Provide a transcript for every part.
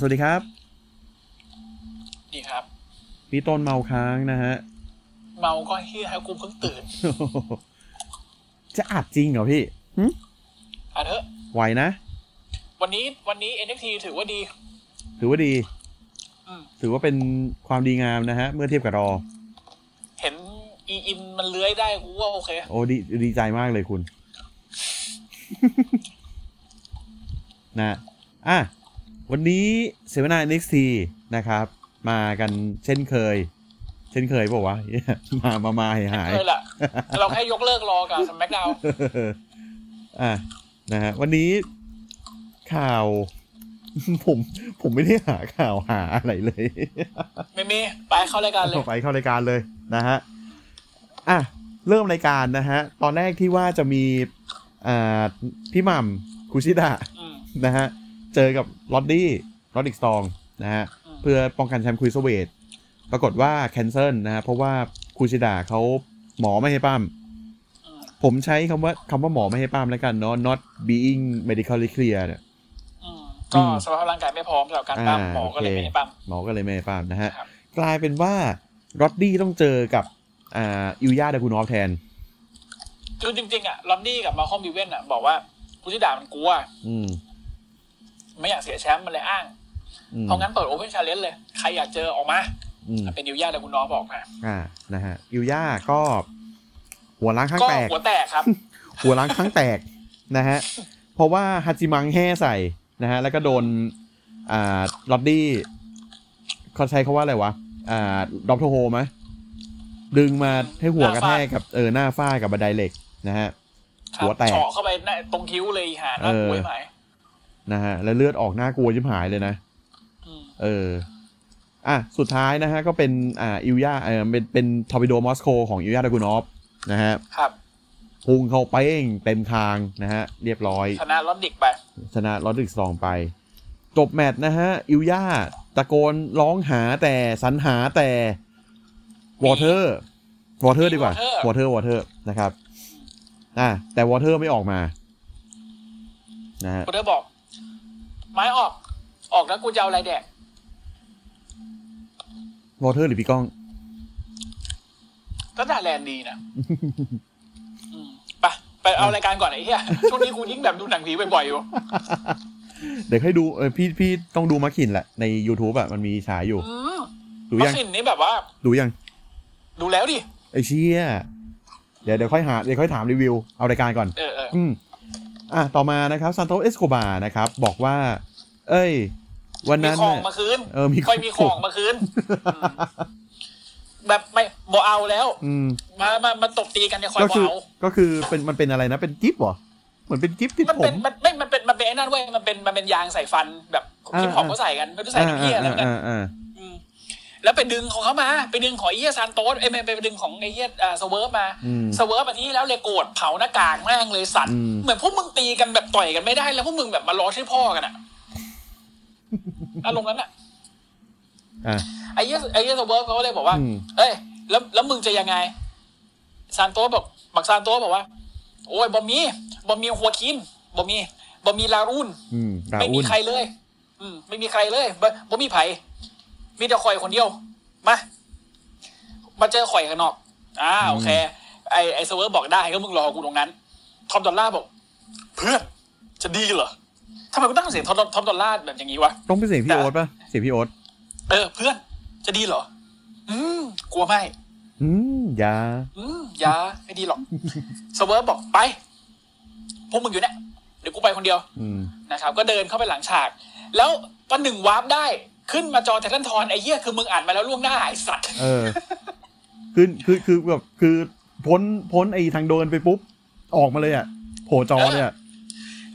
สวัสดีครับ ดีครับ พี่ต้นเมาค้างนะฮะ เมาก็เฮียให้กูเพิ่งตื่น จะอัดจริงเหรอพี่หึอะเถอะ ไหวนะ วันนี้วันนี้ NXT ถือว่าดี ถือว่าดี อืม ถือว่าเป็นความดีงามนะฮะ เมื่อเทียบกับรอ เห็นอีอินมันเลื้อยได้กูว่าโอเค โอ้ดีดีใจมากเลยคุณ นะอะ วันนี้เสวนา NXT นะครับ มากันเช่นเคย เช่นเคยเปล่าวะ มามามาหายหายเคยละเราแค่ยกเลิกรอกับสมักดาวอะนะฮะวันนี้ข่าว ผมผมไม่ได้หาข่าวหาอะไรเลย ไม่มีไปเข้ารายการเลยไปเข้ารายการเลยนะฮะอะเริ่มรายการนะฮะ ตอนแรกที่ว่าจะมีอ่าพี่หม่ำคุชิดะอืมนะฮะ เจอกับ Roddy Roderick Strong นะฮะอืมเพื่อป้องกันแชมป์ cruiserweight ปรากฏว่า cancel นะฮะเพราะว่าคุชิดะเขาหมอไม่ให้ปล้ำอืมผมใช้คำว่าคำว่าหมอไม่ให้ปล้ำแล้วกันเนาะ not being medically clear เนี่ยอืมก็สภาพร่างกายไม่พร้อมสำหรับการปล้ำอ่าหมอก็เลยโอเคไม่ให้ปล้ำหมอก็เลยไม่ให้ปล้ำนะฮะครับกลายเป็นว่า Roddy ต้องเจอกับอ่า Ilja Dragunov แทนคือจริงๆอะ Roddy กับ Malcolm Bivens อะบอกว่ากูที่ด่ามันกลัว อืม ไม่อยากเสียแชมป์มันเลยอ้างอืมเพราะงั้นเปิด open challenge เลย ใครอยากเจอออกมาอืมเป็น Ilja Dragunov ออกมาอ่านะฮะ Ilja ก็หัวล้างข้างก็แตกหัวแตกครับ หัวร้างข้างแตกนะฮะเพราะว่าฮัจิมังแห่ใส่นะฮะแล้วก็โดนอ่า Roddyเขาใช้คาว่าอะไรวะอ่าดอปโทโฮไหมดึงมาให้หัวกระแทกกับเออหน้าฝ้ากับบันไดเหล็กนะฮะครับหัวแตกเฉาะเข้าไปในตรงคิ้วเลยอีหาน่ากลัวไหม นะฮะแล้วเลือดออกหน้ากลัวยิบหายเลยนะอืมเอออะสุดท้ายนะฮะก็เป็นอ่าอิวยาเออเป็นเป็นทอร์ปิโดมอสโกของอิวยาดากูนอฟนะฮะครับพุ่งเข้าเป้งเต็มทางนะฮะเรียบร้อย ชนะลอนดิกไป ชนะ Roderick Strong ไป จบแมตช์นะฮะอิวยาตะโกนร้องหาแต่สรรหาแต่วอเตอร์วอเตอร์ดีกว่า Water วอเตอร์วอเตอร์นะครับอะแต่ Walter ไม่ออกมานะฮะกูเธอบอก ไม่ออก ออกแล้วกูจะเอาอะไรแดก Walter หรือพี่ก้องก็ด่าแลนด์ดีนะอืมไปไปเอารายการก่อนไอ้เหี้ยช่วงนี้กูยิ่งแบบดูหนังผีบ่อยๆอยู่ เดี๋ยวให้ดูเออพี่พี่ต้องดูมาขินแหละ ใน YouTube อะมันมีฉายอยู่อืมดูมัยังสินนี่แบบว่า ดูยัง ดูแล้วดิไอเชี่ยเดี๋ยวเดี๋ยวค่อยหาเดี๋ยวค่อยถามรีวิว เอารายการก่อน เออเออ อืมอะต่อมานะครับซานโตเอสโคบานะครับบอกว่า เอ้ย วันมีนั้นของน่ะมาคืนเออมีค่อยมีของมาคืนอืมแบบไม่บ่เอาแล้ว อืมมามามาตบตีกันเนี่ยคอยก็บ่คือเอาก็คือเป็นมันเป็นอะไรนะเป็นกิฟต์เหรอเหมือนเป็นกิฟต์ติดมันผเป็นม มันไม่มันเป็นมันเป็นไอ้นั่นเว้ยมันเป็นมันเป็นยางใส่ฟันแบบอ่าคิปฮอปก็ใส่กันไม่รู้ใส่น้ำเหี้ยอะไรอ่ากัน อ่าอ่าอืม แล้วไปดึงของเขามา ไปดึงของไอ้เหี้ยซานโตสเอ้ยไม่ไปดึงของไอ้เหี้ยอ่าสเวิร์ฟมาอืมสเวิร์ฟอันที่แล้วเลยโกรธเผาหน้ากากแม่งเลยสัตว์อืมเหมือนพวกมึงตีกันแบบต่อยกันไม่ได้ แล้วพวกมึงแบบมาล้อชื่อพ่อกันอะอารมณ์นั้นอะอ่าไอ้เหี้ยไอ้เหี้ยสเวิร์ฟเขาก็เลยบอกว่าอืมเอ้ยแล้วแล้วมึงจะยังไงซานโตสบอกบักซานโตสบอกว่า โอ้ยบอมีบอมีหัวคินบอมีบอมีลารุนอืมราไม่อุมีนใครเลย อืมไม่มีใครเลยบ่บ่มีไผ มีแต่ข่อยคนเดียวมามาเจอข่อยกันนอกอ่าโอเค ไอไอเซเวอร์บอกได้ก็มึงรอกูตรงนั้น ทอมดอลล่าร์บอก เพื่อนจะดีเหรอทำไมกูตั้งเสียง Top Top Dolla แบบอย่างนี้วะต้องเป็นเสียงพี่โอ๊ตป่ะเสียงพี่โอ๊ตเออ เพื่อนจะดีเหรอ อืมกลัวไม่อืมอย่าอืมอย่าไม่ดีหรอก Swerve บอกไปพวกมึงอยู่เนี่ยเดี๋ยวกูไปคนเดียวอืมนะครับ ก็เดินเข้าไปหลังฉาก แล้วประหนึ่งวาร์ปได้ ขึ้นมาจอ Titantron ไอ้เหี้ยคือมึงอ่านมาแล้วล่วงหน้าไอ้สัตว์เออคือคือคือแบบคือพ้นพ้นไอ้ทางโดนไปปุ๊บ ออกมาเลยอะโผล่จอเลยอะ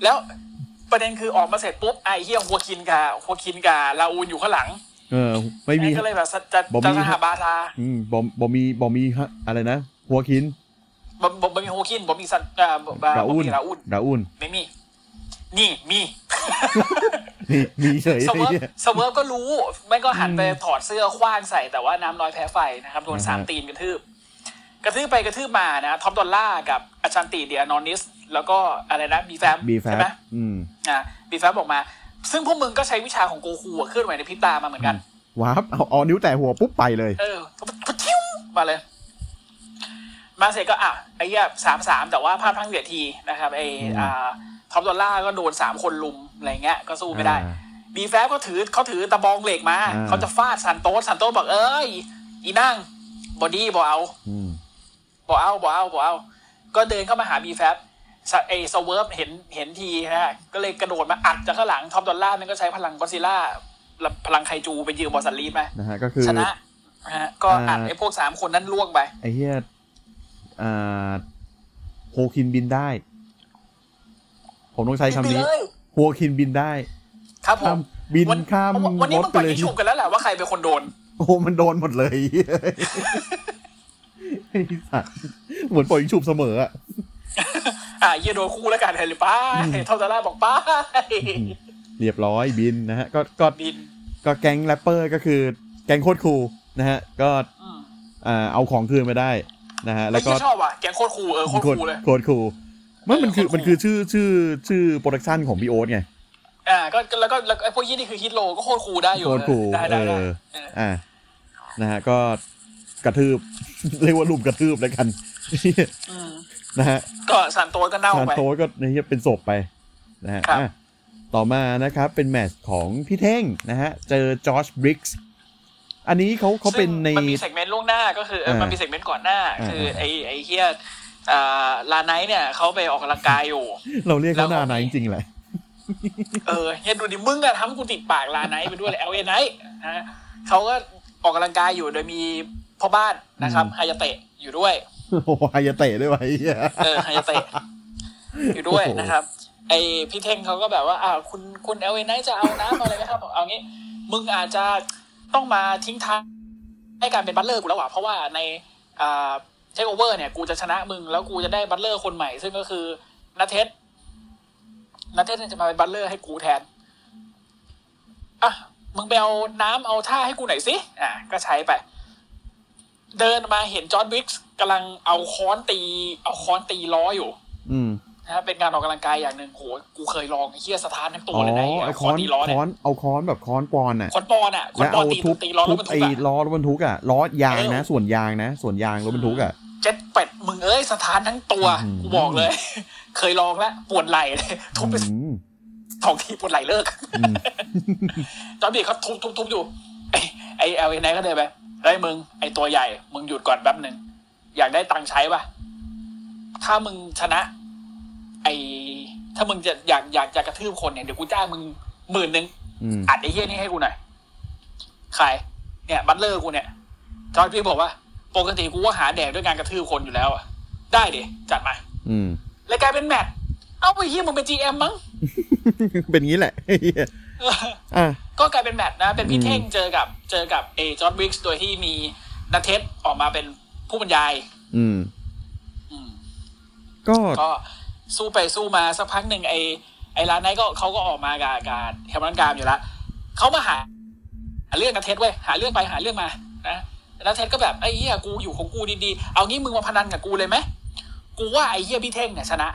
แล้วประเด็นคือออกมาเสร็จปุ๊บไอ้เฮียหัวคินกับหัวคินกับลาอูนอยู่ข้างหลัง เออ ไม่มีไอ้ก็เลยแบบจะบ่มีจะหาบาซาอืมบอมบอมีบอมีฮะอะไรนะหัวคินบ่บ่บ่มีหัวคินบ่มีสัตว์อ่าบ่บ่ราบ่อุนมีลาอูนราอุนไม่มี นี่มีนี่มีเฉยสไอ้เวิร์ฟเหี้ยสเวิร์ฟก็รู้ไม่ก็หันไปอืมถอดเสื้อคว้างใส่แต่ว่าน้ำน้อยแพ้ไฟนะครับโดนอ่าฮะสามตีนกระทืบ กระทืบไปกระทืบมานะท็อปดอลล่ากับอาชันติเดียนอนิส แล้วก็อะไรนะบีแฟมบีแฟใช่ไหมอืมอ่าบีแฟมออกมา ซึ่งพวกมึงก็ใช้วิชาของโกคูอะเคลื่อนไหวในพริบตามาเหมือนกันว้าบเอาเอานิ้วแตะหัวปุ๊บไปเลย เออก็ทิ้วมาเลย มาเสร็จก็อะไอ้เหี้ยสามสามแต่ว่าภาพทั้งเวทีนะครับไอ้อืมอ่า ท็อปดอลล่าก็โดนสามคนลุมอะไรเงี้ยก็สู้ไม่ได้อ่าบีแฟบก็ถือเขาถือตะบองเหล็กมาอ่าเขาจะฟาดซันโตสซันโตสบอกเอ้ย อีนั่งบอดี้บอเอาอืมบอเอาบอเอาบอเอา ก็เดินเข้ามาหาบีแฟบไอสเวิร์ฟเห็นเห็นทีนะฮะก็เลยกระโดดมาอัดจากข้างหลังท็อปดอลล่าร์นั่นก็ใช้พลังก็อดซิลล่าพลังไคจูไปยืมบอสซันลีดมานะฮะก็คือชนะนะฮะก็อัดอ่าไอพวกสามคนนั้นล่วงไปไอ้เหี้ยอ่าโฮคินบินได้ ผมต้องใช้คำนี้บิไปเลยโฮคินบินได้ ครับผข้ามมบินวันข้ามวันนี้รมัถนไปปล่อยเลยยิงฉุบกันแล้วแหละว่าใครเป็นคนโดน โอ้โหมันโดนหมดเลยไอ้สัตว์เหมือนปล่อยยิงฉุบเสมออะอ่าเยียโดนคู่แล้วกันเห็นหรือป้าท็อปดอลล่าร์บอกป้าเรียบร้อยบินนะฮะ ก็ก็บิน ก็แก๊งแรปเปอร์ก็คือแก๊งโคตรคูลนะฮะ ก็อืมอ่าเอาของคืนมาได้นะฮะ แล้แล้ววก็ก็ชอบว่ะแกงโคตรคูลเออโคตรคูลเลยโคตรคู ลมันมันคือเออโคตรคูลมันคือชื่อชื่อชื่อโปรดักชันของพี่โอ๊ตไงอ่าก็แล้วก็แล้วก็ไอ้พวกยี่นี่คือฮิตโลก็โคตรคูลได้อยู่โคตรคูลได้เอได้ได้อเอออ่านะฮะก็กระทืบเรียกว่าลุมกระทืบแล้วกันอืมนะฮะก็สันโตสก็เน่าซานไปโตก็ในที่เป็นศพไปนะฮะครับอะต่อมานะครับเป็นแมตช์ของพี่เท่งนะฮะ เจอจอร์จบริกส์อันนี้เขาเขาเป็นในซึ่งมันมี segmentนต์ล่วงหน้าก็คือเอออ่ามันมี segment ก่อนหน้าอ่าคือไอ้ไอ้เฮียอ่า ลาไนท์เนี่ยเขาไปออกกำลังกายอยู่ เราเรียกเขาแล้วหก็นาไหนจริงๆแหละเออเฮียดูดิมึงอะทำกูติดปากลาไนท์ไปด้วยเลย LA Knight นะเขาก็ออกกำลังกายอยู่โดยมีพ่อบ้านนะครับอืมฮายาเตะอยู่ด้วยโอ้โหไฮยาเตะด้วยวะไอ้เหี้ยเออฮายาเตะอยู่ด้วยโอ้โหนะครับ ไอพี่เท่งเขาก็แบบว่า อ่า คุณคุณ LA Knight จะเอาน้ำเอาอะไรไหมครับบอกเอางี้ มึงอาจจะต้องมาทิ้งท้ายให้การเป็น butler กูแล้วว่ะเพราะว่าในอ่า เทคโอเวอร์เนี่ยกูจะชนะมึง แล้วกูจะได้ butler คนใหม่ ซึ่งก็คือน้าเท็ด น้าเท็ดจะมาเป็น butler ให้กูแทนอะมึงไปเอาน้ำเอาท่าให้กูหน่อยสิอะก็ใช้ไป เดินมาเห็น Josh Briggs กำลังเอาค้อนตี เอาค้อนตีล้ออยู่ อืม นะฮะเป็นการออกกำลังกายอย่างหนึ่งโหกูเคยลองไอ้เหี้ยสถานทั้งตัวอ๋อเลยนะไอ้ไอ้ค้อนตีล้อเนี่ยค้อนเอาค้อนแบบค้อนปอนอะคอนปอนอะคอนแล้วปอนเอาตีทุบตีล้อรทุถบบรรทุไอ้กอะล้อรถบรรทุกอะล้อยางนะเออส่วนยางนะ ส่วนยางรถบรรทุกอะเจ็ดเป็ดมึงเอ้ยสถานทั้งตัวอืมกูบอกเลย เคยลองแล้วปวดไหล่เลยทุบไปอืมสองทีปวดไหล่เลิกอืมจอร์ดบีเขาทุบทุบทุบอยู่ไอ้ไอ้เอลเอ็นไก็เดินไปเฮ้ยมึงไอ้ตัวใหญ่ มึงหยุดก่อนแป๊บหนึ่งอยากได้ตังค์ใช้ป่ะถ้ามึงชนะ ไอ้ถ้ามึงจะอยากอยากจะกระทืบคนเนี่ยเดี๋ยวกูจ้างมึงหมื่นหนึ่งอืมอัดไอ้เหี้ยนี่ให้กูหน่อยใครเนี่ย butler กูเนี่ย Josh Briggs บอกว่า ปกติกูก็หาแดกด้วยการกระทืบคนอยู่แล้วอะได้ดิจัดมา อืมแล้วกลายเป็นแมตช์เอ้าไอ้เหี้ยมึงเป็น GM มั้ง เป็นงี้แหละไอ้เหี้ยอะก็กลายเป็นแมตช์นะ เป็นพี่อืมเท่งเจอกับ เจอกับเอ Josh Briggs โดยที่มีน้าเท็ดออกมาเป็นผู้บรรยาย อืมอืมก็ก็ สู้ไปสู้มาสักพักหนึ่งไอ้ไอ้ LA Knight ก็เขาก็ออกมากับกับแฮมรันการอยู่แล้วเขามาหาหาเรื่องน้าเท็ดเว้ยหาเรื่องไปหาเรื่องมานะน้าเท็ดก็แบบไอ้เหี้ยกูอยู่ของกูดีๆเอางี้มึงมาพนันกับกูเลยไหมกูว่าไอ้เหี้ยพี่เท่งเนี่ยชนะ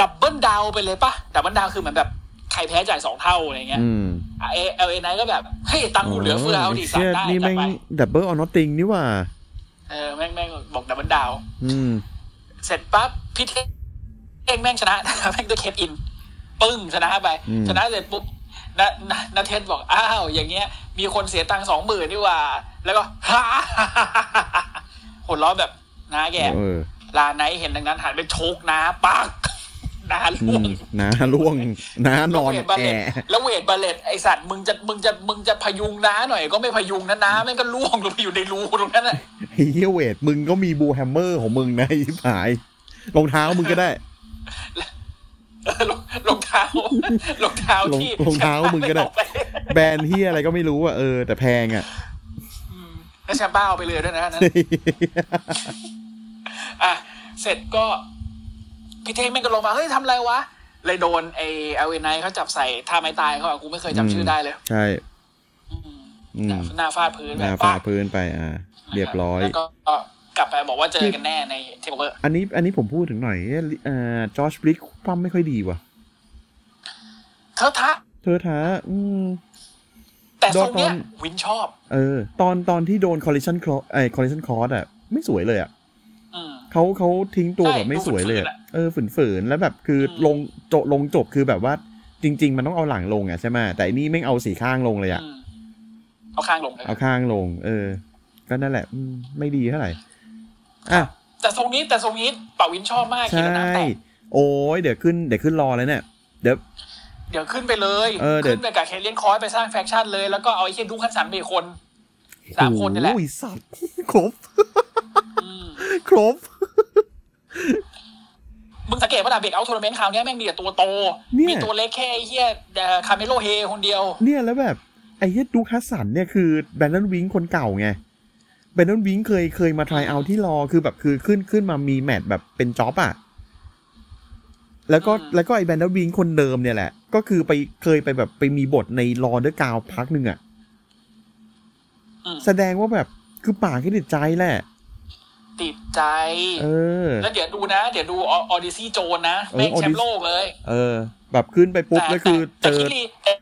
double down ไปเลยปะ double down คือเหมือนแบบใครแพ้จ่ายสองเท่าอะไรเงี้ยอืม LA Knight ก็แบบเฮ้ยตังค์กูเหลือเฟือเอาดิโยสั่งเชี่ยได้นี่จัดแม่งไ double or nothing นี่หว่า เออแม่งแม่งบอก double down อืมเสร็จปั๊บพี่เท่ง เองแม่งชนะแม่งด้วย Cave-In ปึ้งชนะไปอืมชนะเสร็จปุ๊บนะนะน้าเท็ดบอกอ้าวอย่างเงี้ย มีคนเสียตังค์สองหมื่นนี่หว่า แล้วก็ฮ่าหัวเราะแบบน้าแกเออลาไนท์เห็นดังนั้นหันไปโชกน้าปักน้าอืล่วงมน้าล่วงน้านอนแล้วเวทบาแอเลตแล้วเวทบาเลตไอสัตว์มึงจะมึงจะมึงจะพยุงน้าหน่อยก็ไม่พยุงนะน้าแม่งก็ล่วงลงไปอยู่ในรูตรงนั้นน่ะไอ้เฮียเวทมึงก็มีบูแฮมเมอร์ของมึงนะไอ้ชิบหายรองเท้ามึงก็ได้เออ รองรองเท้าเท้ารองเท้ารองที่รองเท้ามึงก็ได้แชป้าเอาปแบรนด์ที่อะไรก็ไม่รู้อะเออ แต่แพงอะอืมแล้วแชมป้าเอาไปเลยด้วยนะนั้นอะเสร็จก็พี่เท่งแม่งก็ลงมา เฮ้ยทำอะไรวะ เลยโดนไอ LA Knight เขาจับใส่ท่าไม้ตายเขาอะกูไม่เคยจำชื่อได้เลย ใช่อืมอืมหน้าฟาดพื้นหน้าแบบฟาปะดพื้นไปอ่าเรียบร้อยแล้วก็ กลับไปบอกว่าเจอกันแน่ในเทปเวอร์อันนี้อันนี้ผมพูดถึงหน่อยเอ่อ Josh Briggs ปล้ำไม่ค่อยดีว่ะ เธอทะเธอท้าอืมแต่ทรงเนี้ยโดนตอนวินชอบ เออ ตอนตอนที่โดน collision cross ไอ้ collision cross อะ ไม่สวยเลยอะอืมเขาเขาทิ้งตัวใช่แบบไม่สวยเลยอะดูฝืนๆอะเออฝืนๆแล้วแบบคืออมลงโจลงจบคือแบบว่า จริง ๆ มันต้องเอาหลังลงอะใช่ไหมแต่อันนี้แม่งเอาสีข้างลงเลยอะอืมเอาข้างลงเลยเอาข้างลง เออก็นั่นแหละอืมไม่ดีเท่าไหร่ อะแต่ทรงนี้แต่ทรงนี้ป่าวินชอบมากใชเขียนกับน้ำ่แตกโอ้ยเดี๋ยวขึ้นเดี๋ยวขึ้นรอเลยเนี่ยเดี๋ยวเดี๋ยวขึ้นไปเลยเออเดี๋ยวขึ้นไปกับเคเลียนคอยไปสร้างแฟคชั่นเลย แล้วก็เอาไอ้เคนดูคันสันเบคอนสามคนนี่แหละโอ้ยสัตว์ครบอืมครบมึงสังเกตว่าดาเบกเอาทัวร์นาเมนต์คราวเนี้ยแม่งมีแต่ตัวโตเนี่ยมีตัวเล็กแค่ไอ้เฮียคาเมโลเฮคนเดียว เนี่ยแล้วแบบ ไอ้เฮ็ดดูคัสสันเนี่ยคือแบนนนวิงคนเก่าไง แบนนนวิงเคยเคยมาทายเอาที่รอคือแบบคือขึ้นขึ้นมามีแมตช์แบบเป็นจ็อบอะแล้วก็อืมแล้วก็ไอ้แบนนนวิงคนเดิมเนี่ยแหละ ก็คือไปเคยไปแบบไปมีบทในรอเดอร์กาวพักหนึ่งอะอืมแสดงว่าแบบคือป่าแค่ติดใจแหละ ติดใจ เออ แล้วเดี๋ยวดูนะ เดี๋ยวดูออดิซี่โจนนะเออแม่งแชม Odyssey ป์โลกเลย เออ แบบขึ้นไปปุ๊บแล้วคือเจแต่อคิดลีแต่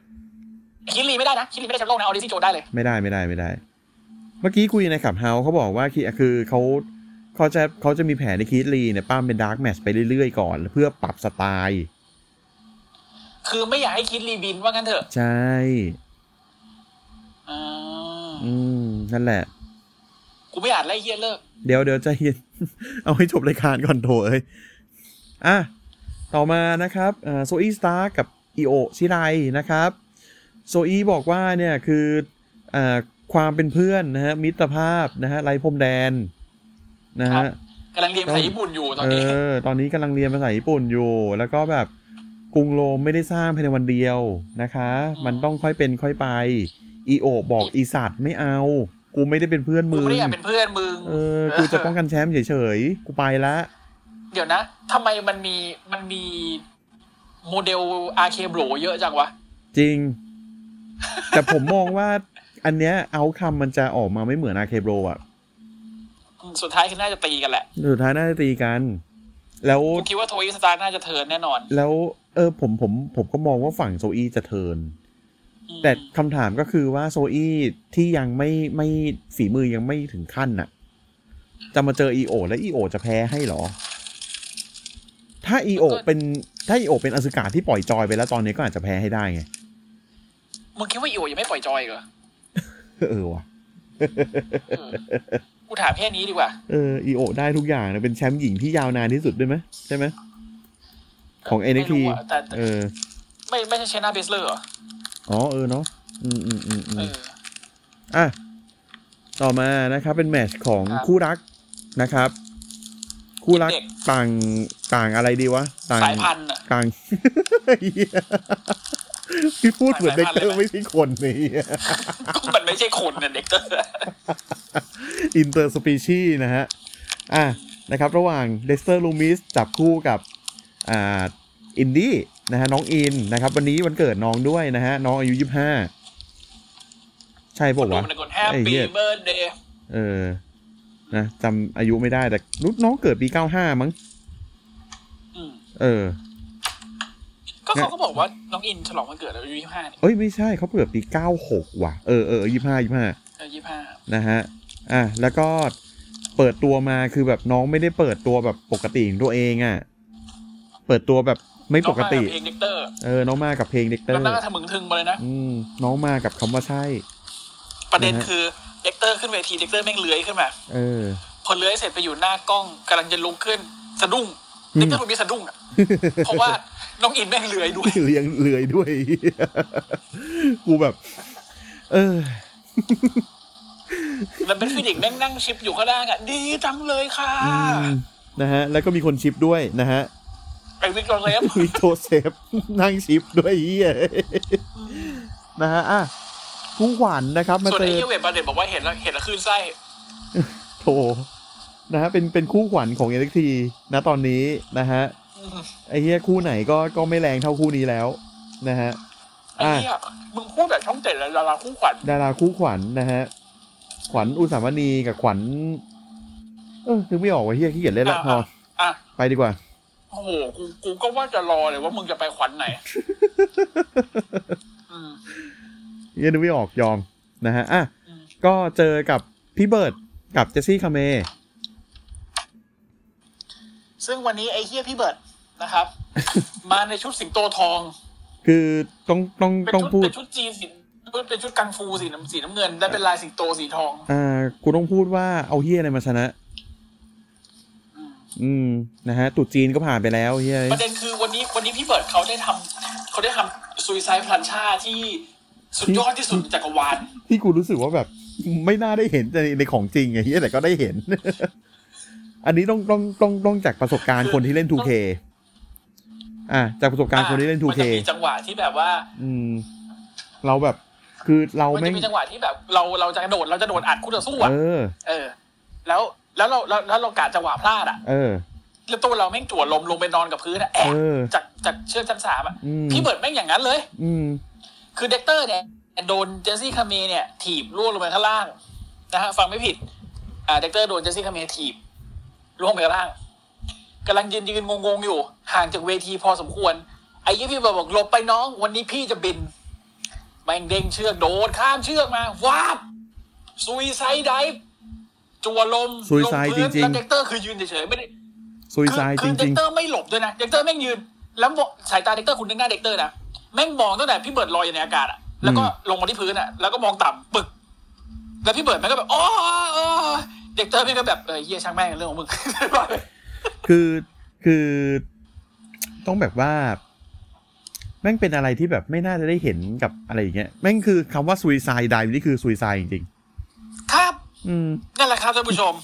คิดลีไม่ได้นะคิดลีไม่ได้แชมป์โลกนะออดิซี่โจนได้เลย ไม่ได้ไม่ได้ไม่ได้ เมื่อกี้คุยในขับเฮาเขาบอกว่าคือคือเขาเขาจะเขาจะมีแผนใน Keith Lee เนี่ยปล้ำเป็น dark match ไปเรื่อยๆก่อน เพื่อปรับสไตล์ คือไม่อยากให้ Keith Lee บินว่างั้นเถอะ ใช่อ่าอืม นั่นแหละ กูไม่อยากไล่เฮียเลิก เดี๋ยวเดี๋ยวใจเย็นเอาให้จบรายการก่อนโถเอ้ย อะ ต่อมานะครับ Zoey Stark กับ Io Shirai นะครับ Zoey บอกว่าเนี่ยคืออา ความเป็นเพื่อนนะฮะมิตรภาพนะฮะไรพรมแดนนะฮะกำลังเรียนภาษาญี่ปุ่นอยู่ตอนเอนี้อตอนนี้กำลังเรียนภาษาญี่ปุ่นอยู่ แล้วก็แบบกรุงโรมไม่ได้สร้างภายในวันเดียวนะคะ มันต้องค่อยเป็นค่อยไป อีโอบอกอีสัตว์ไม่เอา กูไม่ได้เป็นเพื่อนกูมึงไม่ได้อยากเป็นเพื่อนมึงเออกูจะป้องกันแชมป์เฉยๆกูไปละเดี๋ยวนะทำไมมันมีมันมีโมเดลRK-Bro เยอะจังวะ จริง แต่ผมมองว่า อันเนี้ยเอาคำมันจะออกมาไม่เหมือน RK-Bro อะอืมสุดท้ายคือน่าจะตีกันแหละ สุดท้ายน่าจะตีกัน แล้วกูคิดว่า Zoey Stark น่าจะ turn แน่นอน แล้วเออผมผมผมก็มองว่าฝั่ง Zoey จะ turn อืมแต่คำถามก็คือว่า Zoey ที่ยังไม่ไม่ฝีมือยังไม่ถึงขั้นน่ะ จะมาเจอ Io และ Io จะแพ้ให้เหรอ ถ้าอีโอเป็นถ้าอีโอเป็นอสุกาที่ปล่อยจอยไปแล้วตอนนี้ก็อาจจะแพ้ให้ได้ไงมึงคิดว่าอีโอยังไม่ปล่อยจอยเหรอ เออว่ะเออกูถามแค่นี้ดีกว่า เอออีโอได้ทุกอย่างนะเป็นแชมป์หญิงที่ยาวนานที่สุดด้วยไหมใช่ไหมของไม่ NXT รู้อะแต่แต่เออ ไม่ไม่ใช่เชนาเบสเลอร์เหรอ อ๋อเออเนาะอืมอืมอืมอืเอมออะ ต่อมานะครับ เป็นแมตช์ของครับคู่รักนะครับ คู่รักเด็กต่างต่างอะไรดีวะ ต่างสายพันธุ์อะต่างเหี้ย พี่พูดเหมือนเด็กสายเตพัอนธุ์ร์เลยไหมไม่ใช่คนนี่ก็มันไม่ใช่คนนะเด็กเตอร์อินเตอร์สปีชีนะฮะ อะนะครับ ระหว่างเดสเตอร์ลูมิสจับคู่กับอ่าอินดี้นะฮะน้องอินนะครับ วันนี้วันเกิดน้องด้วยนะฮะ น้องอายุยี่ห้าใช่คปะนดูวะมันกดแฮปไอ้เหี้ปี้ยเบิร์ดเดย์เออนะจำอายุไม่ได้แต่นุน้องเกิดปี95มั้งเออ ก็เขาก็บอกว่าน้องอินฉลองวันเกิดอายุยี่ห้านี่เอ้ยไม่ใช่เขาเกิดปี96ว่ะ เออเออยี่ห้ายี่ห้าอายุยี่ห้านะฮะ อะแล้วก็เปิดตัวมาคือแบบน้องไม่ได้เปิดตัวแบบปกติของตัวเองอะ่ะ เปิดตัวแบบไม่ปกติเพลงเด็กเตอร์ เออ น้องมากับเพลงเด็กเตอแล้วร์นั่งก็ทะมึงทึงมาเลยนะ อืม น้องมากับคำว่าใช่ ประเด็นนะฮะคือเด็กเตอร์ขึ้นเวทีเด็กเตอร์แม่งเลื้อยขึ้นมา เออ พอเลื้อยเสร็จไปอยู่หน้ากล้องกำลังจะลุกขึ้น สะดุ้งอืมเด็กเตอร์มันมีสะดุ้งอะ เพราะว่า น้องอินแม่งเลื้อยด้วยเลื้อยเลื้อยด้วย กูแบบ เออ แล้วเป็นฟินิกซ์แม่งนั่ง ship อยู่ข้างล่างอะ ดีจังเลยค่ะอืมนะฮะ แล้วก็มีคน ship ด้วยนะฮะ ไอ้วิกโตเซฟมีโทเซฟนั่งชิปด้วยเฮียนะฮะอะคู่ขวัญนะครับ มาส่วนเจไอ้อเฮียเวทบาเดตบอกว่าเห็นแล้วเห็นแล้วคลื่นไส้โถนะฮะเป็นเป็นคู่ขวัญของ NXT นะตอนนี้นะฮะอืม ไอ้เฮียคู่ไหนก็ก็ไม่แรงเท่าคู่นี้แล้วนะฮะไอ้เฮียมึงพูดแบบช่องเจ็ดเลยดาราคู่ขวัญดาราคู่ขวัญนะฮะ ขวัญอุสามณีกับขวัญ เออนึกไม่ออกว่าเฮียขี้เกียจเล่นละพออะไปดีกว่าโอ้โหกูกูก็ว่าจะรอเลยว่ามึงจะไปขวัญไหนอืมเฮียนึกไม่ออกยอมนะฮะอะอืมก็เจอกับพี่เบิร์ดกับเจสซี่คาเมซึ่งวันนี้ไอ้เฮียพี่เบิร์ด นะครับ มาในชุดสิงโตทอง คือต้องต้องเป็นต้องชุดพูดเป็นชุดจีนสีเป็นชุดกังฟูสีน้ำสีน้ำเงินและเป็นลายสิงโตสีทอง อ่ากูต้องพูดว่าเอาเฮียอะไรมาชนะ อืมอืมนะฮะตรุษจีนก็ผ่านไปแล้วเฮียประเด็นคือวันนี้วันนี้พี่เบิร์ดเขาได้ทำเขาได้ทำซุยไซพลันชาที่สุดยอดที่สุดในจักรวาลที่กูรู้สึกว่าแบบ ไม่น่าได้เห็นในในของจริงไงเฮียแต่ก็ได้เห็น อันนี้ต้องต้องต้องต้องจากประสบการณ์คนที่เล่น 2K อะจากประสบการณ์คนที่เล่นมั 2K จะมีจังหวะที่แบบว่า อืม เราแบบ คือเรามันไม่จะมีจังหวะที่แบบ เราเราจะกระโดดเราจะโดดอัดคู่ต่อสู้เออะอเออ แล้วแล้วเราแล้วแล้วเรากะจังหวะพลาดอะเออแล้วตัวเราแม่งจั่วลมลงไปนอนกับพื้นอะแอะเออจากจากเชือกชั้นสามอะอืมพี่เบิร์ดแม่งอย่างนั้นเลย อืม คือเด็กเตอร์เนี่ยโดนเจสซี่คาเมเนี่ย ถีบร่วงลงไปข้างล่างนะฮะฟังไม่ผิด อ่าเด็กเตอร์โดนเจสซี่คาเมถีบร่วงไปข้างล่าง กำลังยืนยืนงงๆอยู่ ห่างจากเวทีพอสมควร ไอ้ยี่พี่เบิร์ดบอกหลบไปน้อง วันนี้พี่จะบินแม่งเด้งเชือกโดดข้ามเชือกมาวาบ suicide dive จั่วลม suicide ลงพื้นจริงๆแล้วเด็กเตอร์คือยืนเฉยๆไม่ได้ suicide จริงคือเด็กเตอร์ไม่หลบด้วยนะเด็กเตอร์แม่งยืน แล้วมองสายตาเด็กเตอร์คุณนึกหน้าเด็กเตอร์นะแม่งมองตั้งแต่พี่เบิร์ดลอยอยู่ในอากาศอะแล้วก็ลงมาที่พื้นอะแล้วก็มองต่ำปึก แล้วพี่เบิร์ดแม่งก็แบบอ๋ออ๋อเด็กเตอร์แม่งก็แบบเออเฮียช่างแม่งเรื่องของมึงๆ คือคือต้องแบบว่า แม่งเป็นอะไรที่แบบไม่น่าจะได้เห็นกับอะไรอย่างเงี้ยแม่งคือคำว่า suicide dive นี่คือ suicide จริงครับๆอืมนั่นแหละครับท่านผู้ชม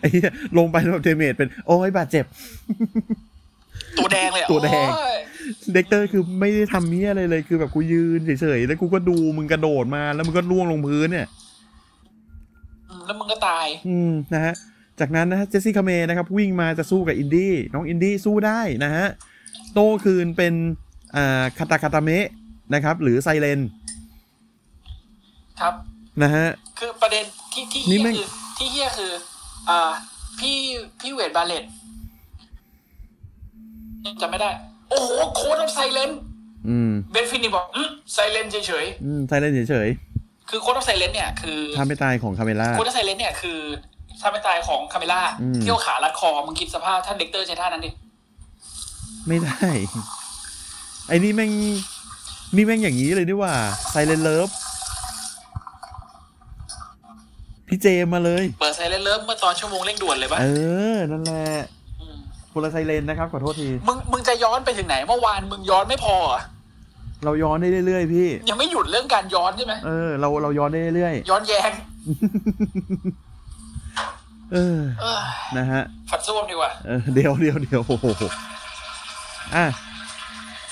ไอ้เหี้ยลงไปแล้วแบบ damage เป็นโอ้ยบาดเจ็บ ตัวแดงเลยอะตัวแดงโอ้ยเด็กเตอร์คือไม่ได้ทำเนี้ยอะไรเลยคือแบบกูยืนเฉยๆแล้วกูก็ดูมึงกระโดดมา แล้วมึงก็ร่วงลงพื้นเนี่ยอืมแล้วมึงก็ตาย อืมนะฮะ จากนั้นนะฮะเจสซี่คาเมนะครับวิ่งมาจะสู้กับอินดี้น้องอินดี้สู้ได้นะฮะโต้คืนเป็นอ่า Kata Gatame นะครับ หรือ Silence ครับนะฮะคือประเด็นที่ที่นี่เฮียแม่งคือที่เฮียคืออ่าพี่พี่เวดบาร์เร็ตต์จำไม่ได้ โอ้โห Code of Silence อืมเบธฟินิกซ์บอกไซเลนเฉยอืมไซเลนเฉยๆคือโค้ดออฟไซเลนเนี่ยคือๆทำไม่ตายของคาเมล่าโค้ดออฟไซเลนเนี่ยคือ ท่าไม่ตายของคาเมล่าอืมเที่ยวขารัดคอมึงคิดสภาพท่านเด็กเตอร์ใช้ท่านั้นดิไม่ได้ ไอ้นี่แม่งนี่แม่งอย่างนี้เลยดีว่าไซเลนเลิฟพี่เจมมาเลย เปิดไซเลนเลิฟเมื่อตอนชั่วโมงเร่งด่วนเลยปะเออ นั่นแหละมคนละไซเลนนะครับ ขอโทษที มึงมึงจะย้อนไปถึงไหนเมื่อวานมึงย้อนไม่พอเหรอเราย้อนได้เรื่อยๆพี่ ยังไม่หยุดเรื่องการย้อนใช่ไหมเออเราเราย้อนได้เรื่อยย้อนแยงๆ เออเออนะฮะฝัดส้วมดีกว่าเออเดี๋ยวเดี๋ยวเดี๋ยวโอ้โหอะ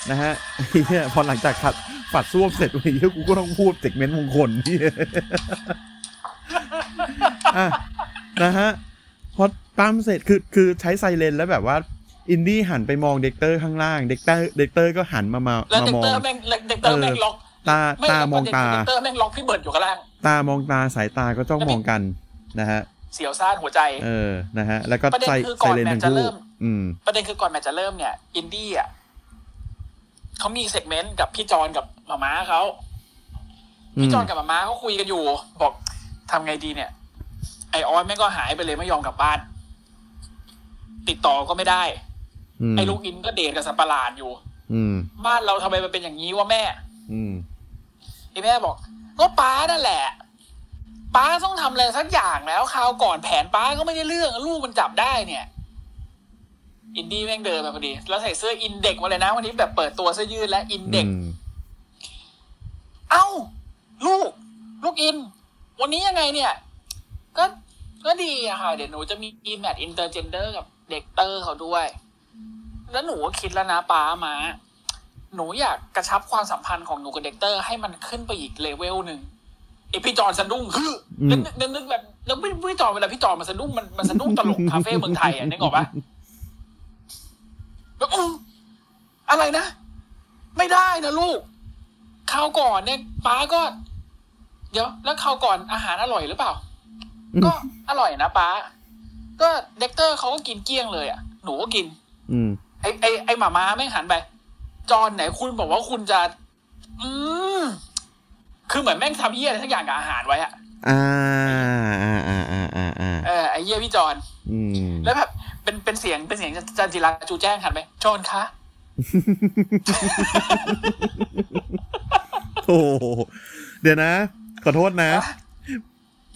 นะฮะไอ้เหี้ยพอหลังจากขัดฝัดซ่วมเสร็จไอ้เหี้ยกูก็ต้องพูดเซกเมนต์มงคลที่อะนะฮะพอปั๊มเสร็จคือคือใช้ไซเรนแล้วแบบว่าอินดี้หันไปมองเด็กเตอร์ข้างล่าง เด็กเตอร์เด็กเตอร์ก็หันมามาแล้วมาเด็กมองเตอร์แม่งเด็กเตอร์แม่งล็อกตาไม่ตามองตาเด็กเตอร์แม่งล็อกพี่เบิร์ดอยู่ข้างล่างตามองตาสายตาก็จ้องมองกันนะฮะ เสียวซ่านหัวใจ เออ นะฮะ แล้วก็ประเด็นไซคือไซก่อนเรนแมตทั้ช์งจะคู่เริ่ม อืม ประเด็นคือก่อนแมตช์จะเริ่มเนี่ย อินดี้อะเขามีเซกเมนต์กับพี่จอนกับหมาม้าเขา พี่จอนกับหม่าม้าเขาคุยกันอยู่ บอกทำไงดีเนี่ย ไอออนแม่งก็หายไปเลยไม่ยอมกลับบ้าน ติดต่อก็ไม่ได้มไอลูกอินก็เดทกับสัตว์ประหลาดอยู่ อืมบ้านเราทำไมมันเป็นอย่างนี้วะแม่ อืมไอแม่บอก ก็ป๊านั่นแหละ ป๊าต้องทำอะไรสักอย่างแล้วคราวก่อนแผนป๊าก็ไม่ได้เรื่องลูกมันจับได้เนี่ย อินดี้แม่งเดินมาพอดี แล้วใส่เสื้ออินเด็กมาเลยนะวันนี้แบบเปิดตัวเสื้อยืดและอินเด็กอืมเอ้า ลูก ลูกอิน วันนี้ยังไงเนี่ย ก็ก็ดีอะค่ะ เดี๋ยวหนูจะมีแมตช์ intergender กับเด็กเตอร์เขาด้วย แล้วหนูก็คิดแล้วนะป๊าม้า หนูอยากกระชับความสัมพันธ์ของหนูกับเด็กเตอร์ให้มันขึ้นไปอีกเลเวลหนึ่งไอ พี่จอนสะดุ้งคืออมนึกนึกนึกแบบแล้วพี่พี่จอนเวลาพี่จอนมันสะดุ้งมันมันสะดุ้งตลกคาเฟ่เมืองไทยอะนึกออกปะแบบอื้ออะไรนะ ไม่ได้นะลูกคราวก่อนเนี่ยป้าก็ เดี๋ยว แล้วคราวก่อนอาหารอร่อยหรือเปล่า ก็อร่อยนะป้า ก็เด็กเตอร์เขาก็กินเกลี้ยงเลยอะ หนูก็กิน อืมไอไอไอหมาม้าแม่งหันไป จอนไหนคุณบอกว่าคุณจะ อืม คือเหมือนแม่งทำเยี่ยอะไรทั้งอย่างกับอาหารไว้อะอ่าอ่าอ่าอ่าอ่าอ่าเออไอเยี่ยพี่จอนอืมแล้วแบบเป็นเป็นเสียงเป็นเสียงจันจิราจูแจ้งหันไปจอนคะโอ้โหเดี๋ยวนะ ขอโทษนะ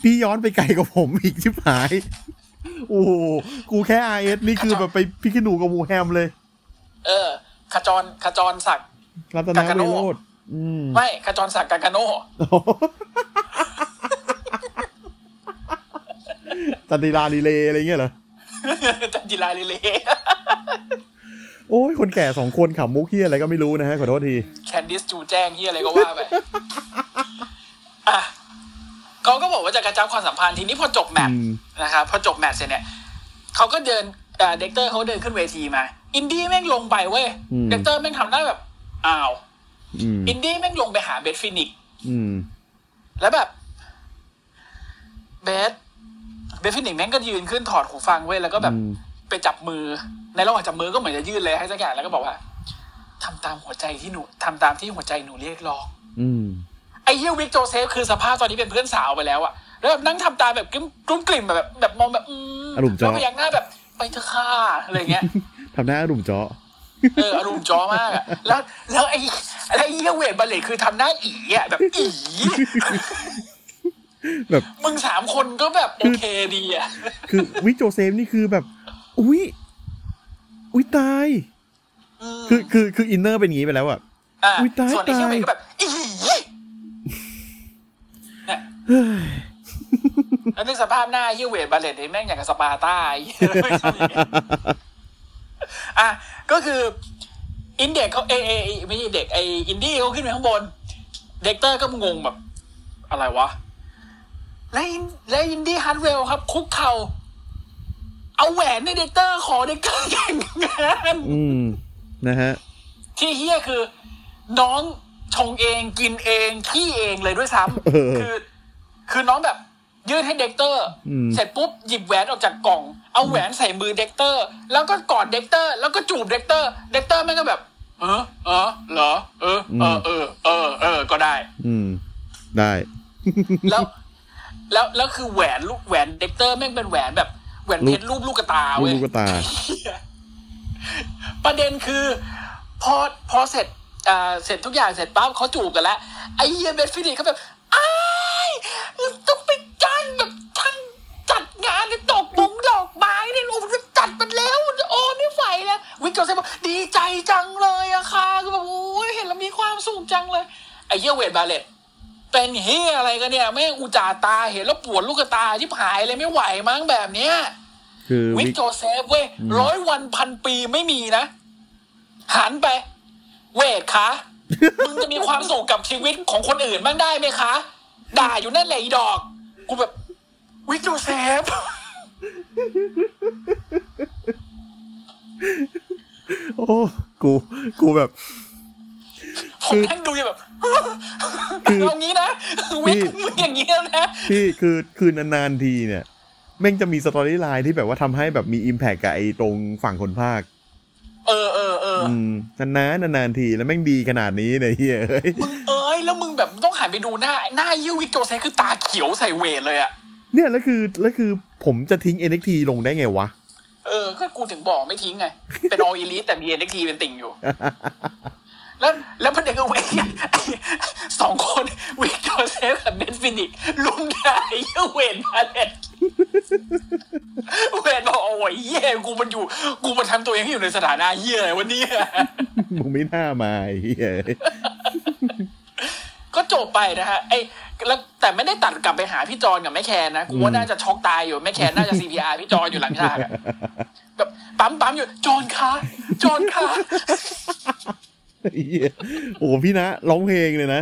พี่ย้อนไปไกลกับผมอีกชิบหาย โอ้โหกูแค่ RS นี่คือแบบไปพี่ขนูกับวูแฮมเลย เออขจรขจรศักดิ์รัตนกากาโน่วิโรธอืม ไม่ขจรศักดิ์กากาโน่ตันติลาลีเลอะไรเงี้ยเหรอจันจิราลิเลโอ้ยคนแก่สองคนขำมุกเฮียอะไรก็ไม่รู้นะฮะขอโทษทีแคนดิสจูแจ้งที่อะไรก็ว่าไปอะเขาก็บอกว่าจะกระชับความสัมพันธ์ทีนี้พอจบแมตช์อืมนะครับพอจบแมตช์เสร็จเนี่ยเขาก็เดินเอ่อเด็กเตอร์เขาเดินขึ้นเวทีมา อินดี้แม่งลงไปเว้ยอืมเด็กเตอร์แม่งทำได้แบบอ้าว อืมอินดี้แม่งลงไปหาเบสฟินิกซ์อืมแล้วแบบเบธเบธฟินิกซ์แม่งก็ยืนขึ้นถอดหูฟังเว้ยแล้วก็แบบอืมไปจับมือ ในระหว่างจับมือก็เหมือนจะยื่นเลยให้สักอย่างแล้วก็บอกว่าทำตามหัวใจที่หนูทำตามที่หัวใจหนูเรียกร้อง อืมไอ้เฮียวิกโจเซฟคือสภาพตอนนี้เป็นเพื่อนสาวไปแล้วอะแล้วแบบนั่งทำตาแบบกรุ้มกรุ้มกริ่มแบบแบบมองแบบอืมอารมณ์จ้อแล้วพยักหน้าแบบไปเถอะค่ะอะไรเงี้ยทำหน้าอารมณ์เจาะ เอออารมณ์จ้อมากอะแล้วแล้วไอ้แล้วไอ้เฮีย Wade Barrett คือทำหน้าอีอะแบบอีแบบมึงสามคนก็แบบโอเคดีอะคือ Vic Joseph นี่คือแบบ อุ้ยอุ้ยตายมคือคือคือ inner เป็นอย่างนี้ไปแล้วอะอะอุ๊ยตายส่วนไอ้เฮียตาย Wade ก็แบบอีเนี่ยเฮ้ยแล้วนึกสภาพหน้าเฮีย Wade Barrett นี่แม่งอย่างกับสปาร์ต้าไอ้เหี้ยอะก็คืออินเด็กเขาเอเอไม่ใช่เด็กไออินดี้เขาขึ้นไปข้างบน Dexter ก็งงแบบ อะไรวะ และอินและ Indi Hartwell ครับ คุกเข่าเอาแหวนให้ Dexter ขอ Dexter แต่งงานอืมนะฮะ ที่เฮียคือ น้องชงเองกินเองขี้เองเลยด้วยซ้ำเออคือ คือน้องแบบ ยื่นให้ Dexter อืมเสร็จปุ๊บหยิบแหวนออกจากกล่อง เอาแหวนใส่มือ Dexter แล้วก็กอด Dexter แล้วก็จูบ Dexter Dexter แม่งก็แบบ เออเออเหรอ เออ เออ เออ เออ เออ ก็ได้ อืม ได้ แล้ว แล้ว แล้วคือแหวนลูกแหวน Dexter แม่งเป็นแหวนแบบแหวนเพชรรูปลูกกระตาลูเว้กยลูกตา ประเด็นคือ พอ พอเสร็จ อ่า เสร็จทุกอย่างเสร็จปั๊บเขาจูบกันแล้ว ไอ้เฮีย Beth Phoenix เขาแบบอ้าย ต้องไปจ้างแบบช่างจัดงานในตกแต่งดอกไม้เนี่ยโอ้มันจัดมันแล้วโอ้ไม่ไหวแล้ว Vic Joseph บอกดีใจจังเลยอะค่ะคือแบบโอ้ยเห็นแล้วมีความสุขจังเลยไอ้เฮีย Wade Barrett เป็นเฮียอะไรกันเนี่ยแม่งอุจาดตาเห็นแล้วปวดลูกตาที่หายเลยไม่ไหวมั้งแบบเนี้ยคือ Vic Vic Joseph เว้ยร้อยวันพันปีไม่มีนะ หันไป Wade คะมึงจะมีความสุขกับชีวิตของคนอื่นบ้างได้ไหมคะ ด่าอยู่นั่นแหละอีดอก กูแบบ Vic Josephโอ้ กู กูแบบผมนั่งดูอยู่แบบคือเอางี้นะวิกพี่มึงอย่างนี้แล้วนะที่คือคือนานๆทีเนี่ย แม่งจะมี storyline ที่แบบว่าทำให้แบบมี impact กับไอ้ตรงฝั่งคนพากย์ เออเออเอออืมนานๆนานๆทีแล้วแม่งดีขนาดนี้เนี่ยเฮ้ยเอ้ยมึงเอ้ย แล้วมึงแบบต้องหันไปดูหน้า หน้ายี่ Vic Joseph คือตาเขียวใส่ Wade เลยอะเนี่ยแล้วคือแล้วคือผมจะทิ้ง NXT ลงได้ไงวะ เออ ก็กูถึงบอกไม่ทิ้งไง เป็นออ l ลี e แต่มี NXT เป็นติ่งอยู่ แล้วแล้วประเด็นก็เว้ยสองคน Vic Joseph กับ Beth Phoenix ลุมด่าไอ้เหี้ย Wade Barrettเวนบอกโอ้ยเหี้ยกูมันอยู่ กูมันทำตัวเองให้อยู่ในสถานะเหี้ยอะไรวันนี้มึงไม่น่ามาไอ้เฮ้ย ก็จบไปนะฮะไอ้แล้วแต่ไม่ได้ตัดกลับไปหาพี่จอนกับแม่แคนนะกูว่าน่าจะช็อกตายอยู่แม่แคนน่าจะ CPR พี่จอนอยู่หลังฉากอะแบบปั๊มปั๊มอยู่จอนคะจอนค่ะเหี้ยโอ้โหพี่นะร้องเพลงเลยนะ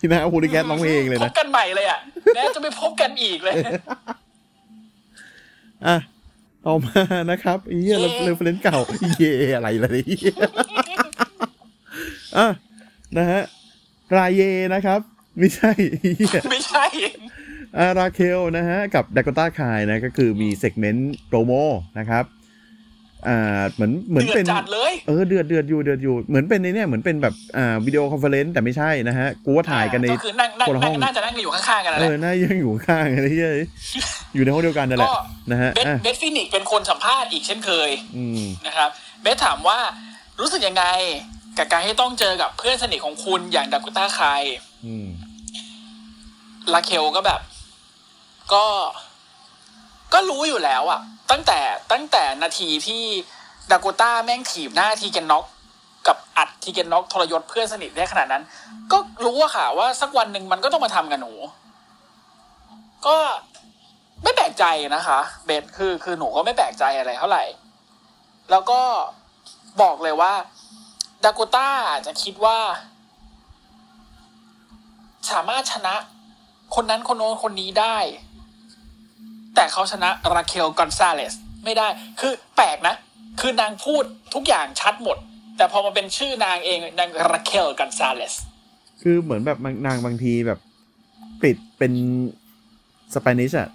พี่นะโฮลิแกสร้องเพลงเลยพนะบกันใหม่เลยอะแม้จะไม่พบกันอีกเลยอะเอามานะครับไอ้เหี้ยเย้เรฟเฟรนซ์เก่าเย่อะไรล่ะเนี่ยอะนะฮะ รายเยนะครับ ไม่ใช่ไอ้เหี้ยไม่ใช่อาราเคลนะฮะ กับดาก o ต้าคายนะก็คือมีเซกเมนต์โปรโมนะครับอ่าเหมือนเหมือนเดือดเป็นจัดเลยเออเดือดเดือดอยู่เดือดอยู่เหมือนเป็นในเนี่ยเหมือนเป็นแบบอ่าวิดีโอคอนเฟอเรนซ์แต่ไม่ใช่นะฮะกูว่าถ่ายกันในก็คือนั่งนั่งคนละห้นั่องงน่าจะนั่งอยู่ข้างๆกันนั่นเอแหละอหน้ายังอยู่ข้างอะไรเงี้ยอยู่ในห้องเดียวกันนั่นแหละก็นะฮะเบสอะเบสฟินิกซ์เป็นคนสัมภาษณ์อีกเช่นเคยอืมนะครับ Beth ถามว่ารู้สึกยังไง กับการที่ต้องเจอกับเพื่อนสนิทของคุณอย่าง Dakota Kai อืม Raquel ก็แบบ ก็ก็รู้อยู่แล้วอะตั้งแต่ตั้งแต่นาทีที่ดาโกต้าแม่งถีบหน้า Tegan Nox กับอัด Tegan Nox ทรยศเพื่อนสนิทได้ขนาดนั้น ก็รู้อะค่ะว่าสักวันหนึ่งมันก็ต้องมาทำกับหนู ก็ไม่แปลกใจนะคะ Beth คือคือหนูก็ไม่แปลกใจอะไรเท่าไหร่ แล้วก็บอกเลยว่า ดาโกต้าอาจจะคิดว่า สามารถชนะ คนนั้นคนโน้นคนนี้ได้ แต่เขาชนะ Raquel Gonzalez ไม่ได้ คือแปลกนะ คือนางพูดทุกอย่างชัดหมด แต่พอมาเป็นชื่อนางเองนาง Raquel Gonzalezคือเหมือนแบบนางบางทีแบบปิดเป็น Spanish อะ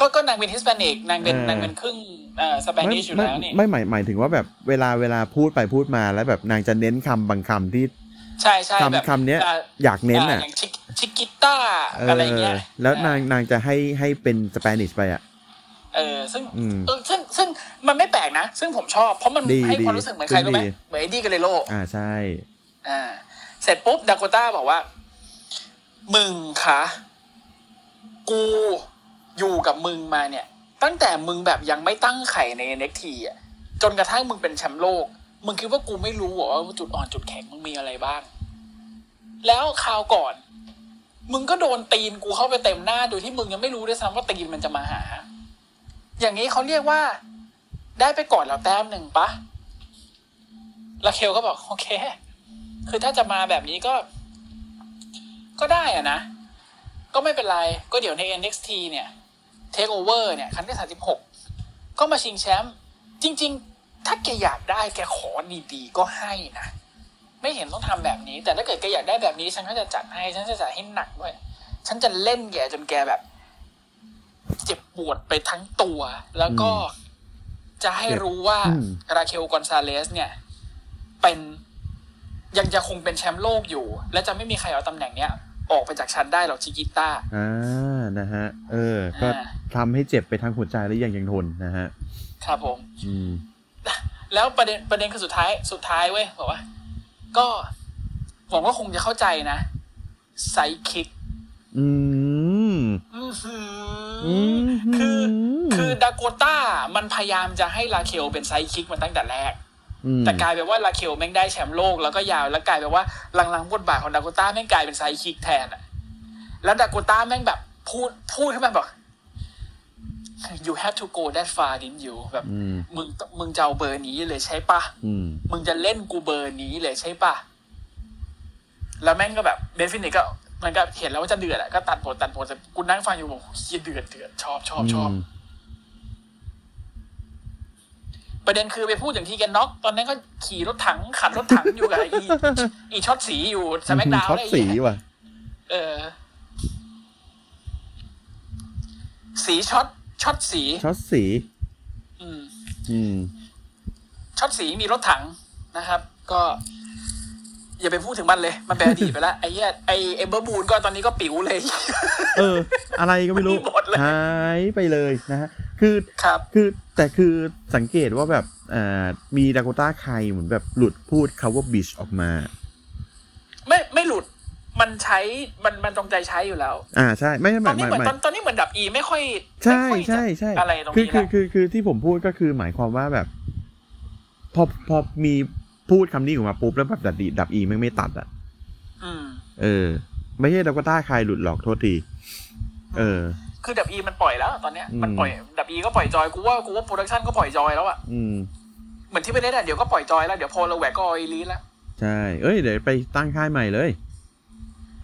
ก็ก็นางเป็น Hispanic นางเป็นเออนางเป็นครึ่งเอ่อสเปไม่นิชอยู่ไม่แล้วนี่ไม่หมายหมายถึงว่าแบบเวลาเวลาพูดไปพูดมาแล้วแบบนางจะเน้นคำบางคำที่ใช่ใช่แบบคำคำเนี้ยอ่าอยากเน้นอ่าอะอย่างชิ chiquita อะไรเงี้ยแล้วนางนางจะให้ให้เป็น Spanish ไปอะเออซึ่งอืมเออซึ่งซึ่งมันไม่แปลกนะ ซึ่งผมชอบ เพราะมันดีให้ดีความรู้สึกเหมือนใครรู้ไหมดีเหมือน Eddie Guerreroอ่าใช่อ่าเสร็จปุ๊บดาโกต้าบอกว่า มึงคะกู อยู่กับมึงมาเนี่ย ตั้งแต่มึงแบบยังไม่ตั้งไข่ใน NXT อะจนกระทั่งมึงเป็นแชมป์โลก มึงคิดว่ากูไม่รู้เหรอว่าจุดอ่อนจุดแข็งมึงมีอะไรบ้าง แล้วคราวก่อน มึงก็โดนตีนกูเข้าไปเต็มหน้าโดยที่มึงยังไม่รู้ด้วยซ้ำว่าตีนมันจะมาหา อย่างนี้เขาเรียกว่า ได้ไปก่อนแล้วแต้มหนึ่งปะลาเคลก็บอกโอเค คือถ้าจะมาแบบนี้ก็ ก็ได้อะนะ ก็ไม่เป็นไร ก็เดี๋ยวใน NXT เนี่ย Take Over เนี่ย ครั้งที่สามสิบหกก็มาชิงแชมป์จริง ๆ ถ้าแกอยากได้แกขอดีๆก็ให้นะไม่เห็นต้องทำแบบนี้ แต่ถ้าเกิดแกอยากได้แบบนี้ฉันก็จะจัดให้ ฉันจะจัดให้หนักด้วย ฉันจะเล่นแกจนแกแบบ เจ็บปวดไปทั้งตัว แล้วก็จะให้รู้ว่าอืมราเคลกอนซาเลส เนี่ย เป็นยังจะคงเป็นแชมป์โลกอยู่ และจะไม่มีใครเอาตำแหน่งเนี้ย ออกไปจากฉันได้หรอกชิกิต้าอ่านะฮะ เออ ก็อ่าทำให้เจ็บไปทางหัวใจและยังยังทนนะฮะ ครับผม อืม แล้วประเด็นประเด็นคือสุดท้ายสุดท้ายเว้ยบอกว่า ก็หวังว่าคงจะเข้าใจนะไซคิกอืมอื้อหืออืมคือ คือดาโกต้ามันพยายามจะให้ลาเคลเป็นไซคิกมันตั้งแต่แรกม แต่กลายเป็นว่าลาเคลแม่งได้แชมป์โลกแล้วก็ยาวแล้วกลายเป็นว่าหลังๆบทบาทของดาโกต้าแม่งกลายเป็นไซคิกแทนอะแล้วดาโกต้าแม่งแบบพูดพูดขึ้นมาบอก you have to go that far didn't you แบบอืมมึงต้องมึงจะเอาเบอร์นี้เลยใช่ปะอืมมึงจะเล่นกูเบอร์นี้เลยใช่ปะแล้วแม่งก็แบบ Beth Phoenix ก็มันก็เห็นแล้วว่าจะเดือดอะก็ตัดบทตัดบทแต่กูนั่งฟังอยู่บอกเฮียเดือดเดือดชอบชอบชอบม ประเด็นคือไปพูดอย่าง Tegan Nox ตอนนั้นก็ขี่รถถังขับรถถังอยู่กับไออีอี Shotzi อยู่ SmackDown Shotzi ว่ะ เออ สีช็อต Shotzi ช็อตสี อืม อืมช็อตสีมีรถถังนะครับ ก็อย่าไปพูดถึงมันเลย มันเป็นอดีตไปแล้วไอ้เหี้ยไอ้เอเบอร์บูนก็ตอนนี้ก็ปิ๋วเลย เออ อะไรก็ไม่รู้ไม่หมดเลยหายไปเลยนะฮะ คือครับคือแต่คือสังเกตว่าแบบอ่ามีดาโกต้าใครเหมือนแบบหลุดพูดคาว่าบิชออกมา ไม่ไม่หลุดมันใช้มันมันตรงใจใช้อยู่แล้ว อ่าใช่ไม่ใช่หตอมานยนี้หเหมืมายอนหมายตอนตอนนี้เหมือนดับอีไม่ค่อยใช่ไม่ค่อยจะใช่ใช่อะไรตรงคือนี้คือละคือคือที่ผมพูดก็คือหมายความว่าแบบ พอพอมีพูดคำนี้ออกมาปุ๊บแล้วแบบดับดีดับอีไม่งไม่ตัดอะอืมเออ ไม่ใช่ดาโกต้าใครหลุดหลอกโทษทีเออ คือดับอีมันปล่อยแล้ว ตอนเนี้ยอืมมันปล่อยดับอีก็ปล่อยจอยกูว่ากูว่าโปรดักชันก็ปล่อยจอยแล้วอะอืมเหมือนที่ไปเล่นอะเดี๋ยวก็ปล่อยจอยแล้วเดี๋ยวพอเราแหวกก็ออีลีแล้วใช่เอ้ยเดี๋ยวไปตั้งค่ายใหม่เลย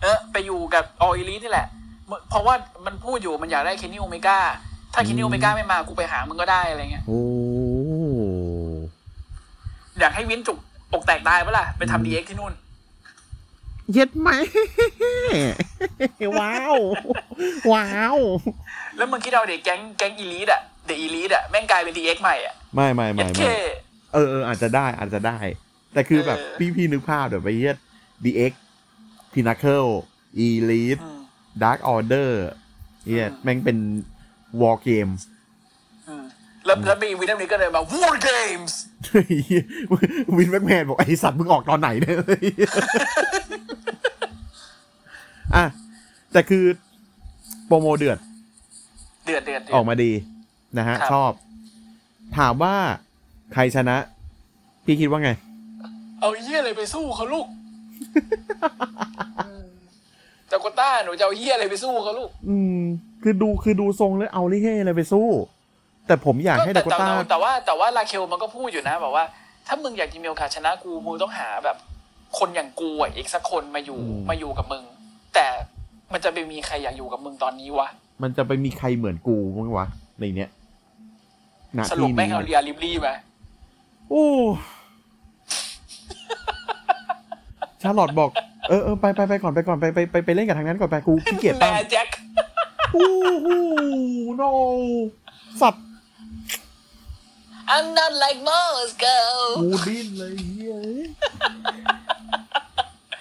เออไปอยู่กับออีลีนี่แหละ เพราะว่ามันพูดอยู่มันอยากได้เคนนี่โอเมก้าถ้าเคนนี่โอเมก้าไม่มากูไปหามึงก็ได้อะไรเงี้ยโอ้อยากให้วินจุกอกแตกตายปะล่ะไปทำดีเอ็กที่นู่น เย็ดไหมว้าว ว้าว แล้วมึงคิดเอาเด็กแก๊งแก๊งอีลีดอะเด็กอีลีดอะแม่งกลายเป็นดีเอ็กใหม่อะไม่ไม่เย็ไม่ดเคไม่เออเอออาจจะได้อาจจะได้ แต่คือแบบเออพี่พี่นึกภาพเดี๋ยวไปเย็ด DX Pinnacle Elite อืม Dark Order เฮียอืมแม่งเป็น War Game อืมแล้วแล้วมีวินเทอร์นี้ก็เลยมา War Games วินแม็กแมนบอกไอสัตว์มึงออกตอนไหนเนี่ย อะแต่คือโปรโมเดือด เดือดเดือดเดือออดกมาดีนะฮะ ครับ ชอบ ถามว่าใครชนะ พี่คิดว่าไง เอาเยี่ยอะไรไปสู้เขาลูกจากต้าหนูจะเอาเยี่ยอะไรไปสู้เขาลูกอืม คือดูคือดูทรงแล้วเอาลิเฮ่อะไรไปสู้ แต่ผมอยากให้แต่ดาโกแต่ต้าแต่แต่ว่าแต่ว่าลาเคลมันก็พูดอยู่นะแบบว่า ถ้ามึงอยากจะมีโอกาสชนะกูมึงต้องหาแบบ คนอย่างกูอะอีกสักคนมาอยู่มาอยู่กับมึง แต่มันจะไปมีใครอยากอยู่กับมึงตอนนี้วะ มันจะไปมีใครเหมือนกูมั้งวะในเนี้ยณสรุปที่แม่งนี้เอาเรียลิบลี่มาโอ้ชาร์ลอตบอก เออเออไปไปไปก่อนไปก่อนไปไปไปไปเล่นกับทางนั้นก่อนไปกูขี้เกียจแม่ตั้งแจ็คโอ้โห no สัตว์ I'm not like most girl กูดิ้นเลยเฮ้ย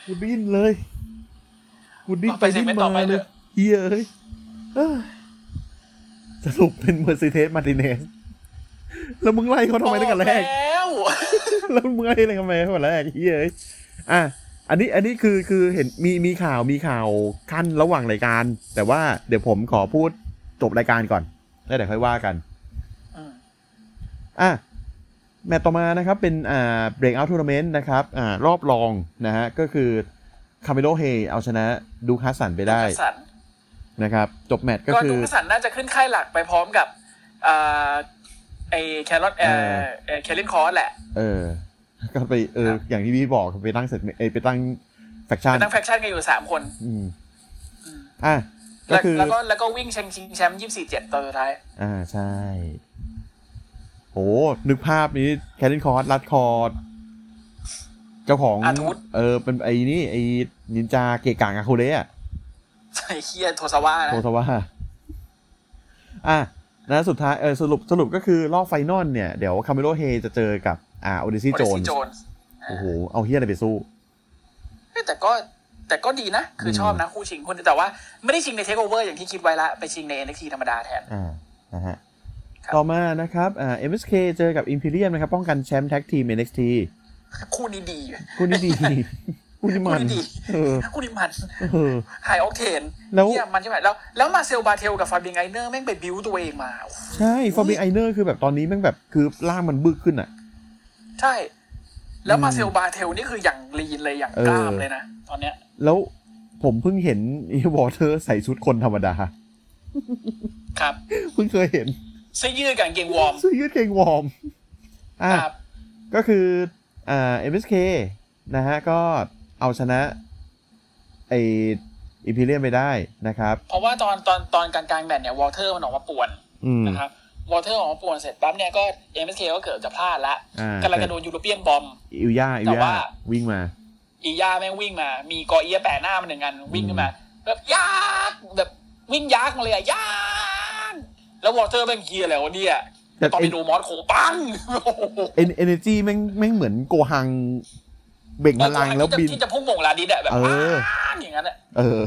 กูดิ้นเลย กูดิ้นไปดิ้นมาเลยเฮียเอ้ยเอ้ยสรุปเป็นเมอร์ซิเทสมาติเนสแล้วมึงไล่เขาทำไมตั้งแต่แรกแล้วแล้วมึงไล่อะไรทำไมตั้งแต่แรกเฮียเอ้ยอะอันนี้อันนี้คือคือเห็นมีมีข่าวมีข่าวขั้นระหว่างรายการ แต่ว่าเดี๋ยวผมขอพูดจบรายการก่อนแล้วเดี๋ยวค่อยว่ากันอืมอะแมตต์ต่อมานะครับเป็นอ่า breakout tournament นะครับอ่ารอบรองนะฮะก็คือ คาเมโ o เฮเอาชนะดูคัสสันไปได้ดูคัสสันนะครับ จบแมตช์ก็ก็คืดูอคัสสันน่าจะขึ้นค่ายหลักไปพร้อมกับอ่าไอแครอทเอเอออเออแคลรินคอร์สแหละ เออ ก็ไปเออครับอย่างที่พี่บอกไปตั้งเสร็จเอยไปตั้งแฟคชั่นเป็นตั้งแฟคชั่นกันอยู่สามคน อืมอะก็แล้วคือแล้วก็แล้วก็วิ่งชิงชิงแชมป์ยี่สี่เจ็ดตอนสุดท้าย อ่าใช่โหนึกภาพนี้แคทเ n นคอร์สรัดคอร์ด เจ้าของอาทูตเออเป็นไอ้นี่ไอ้นินจาเกะกางอาคูเระใช่เคียโทซาวะนะโทสว่าอะนะสุดท้ายเออสรุปสรุปก็คือรอบไฟนอลเนี่ย เดี๋ยวคาเมโ o เฮจะเจอกับ อ่าโอเดซี่โจนโจนโอ้โห เอาเฮียอะไรไปสู้แต่ก็แต่ก็ดีนะ คืออมชอบนะ คู่ชิงคนแต่ว่าไม่ได้ชิงในเทคโอเวอร์อย่างที่คิดไว้ละ ไปชิงใน NXT ธรรมดาแทนอ่านะฮะครับต่อมานะครับอ่า MSK เจอกับ Imperium นะครับ ป้องกันแชมป์ tag team NXT คู่นี้ดีคู่นี้ดีคู่นี้มันคู่นี้ดีเออคู่นี้มันเออไฮออกเทนแล้วเนี่ยมันใช่ไหมแล้วแล้ว Marcel Barthel กับ Fabian Aichner แม่งไป build ตัวเองมาโอ้โหใช่ Fabian Aichner คือแบบตอนนี้แม่งแบบคือร่างมันบึกขึ้นอะ ใช่ แล้วอืมมาเซลบาเทลนี่คืออย่าง lean เลยอย่างเออกล้ามเลยนะตอนเนี้ย แล้วผมเพิ่งเห็นอี Walter ใส่ชุดคนธรรมดา ครับเพิ่งเคยเห็นเสื้อยืดกับกางเกงวอร์มเสื้อยืดเกงวอร์มอะค รับก็คืออ่า MSK นะฮะก็เอาชนะไอ Imperium ไปได้นะครับ เพราะว่าตอนตอนตอนกลางกลางๆแมตช์เนี่ย Walter มันออกมาป่วนอืมนะครับ Walter ออกมาป่วนเสร็จปั๊บเนี่ยก็ MSK ก็เกิดจะพลาดละอ่ากำลังจะโดน European Bombอิวย่าอิวแต่ย่าว่าวิ่งมาอีย่าแม่งวิ่งมา มีกอเอียแปะหน้ามันหนึ่งอันวิ่งขึ้นมา แบบยักษ์แบบวิ่งยักษ์มาเลยอะยักษ์แล้ววอเตอร์แม่งเฮียอะไรวะเนี่ย แต่ตอนไปดูมอสโคปังโอ้โหเอ็นเอเนจีแม่งแม่งเหมือนโกหังเบ่งพลังแล้วบินที่จะพุ่งบ่งลาดิสอะแบบเออปังอย่างนั้นอะเออ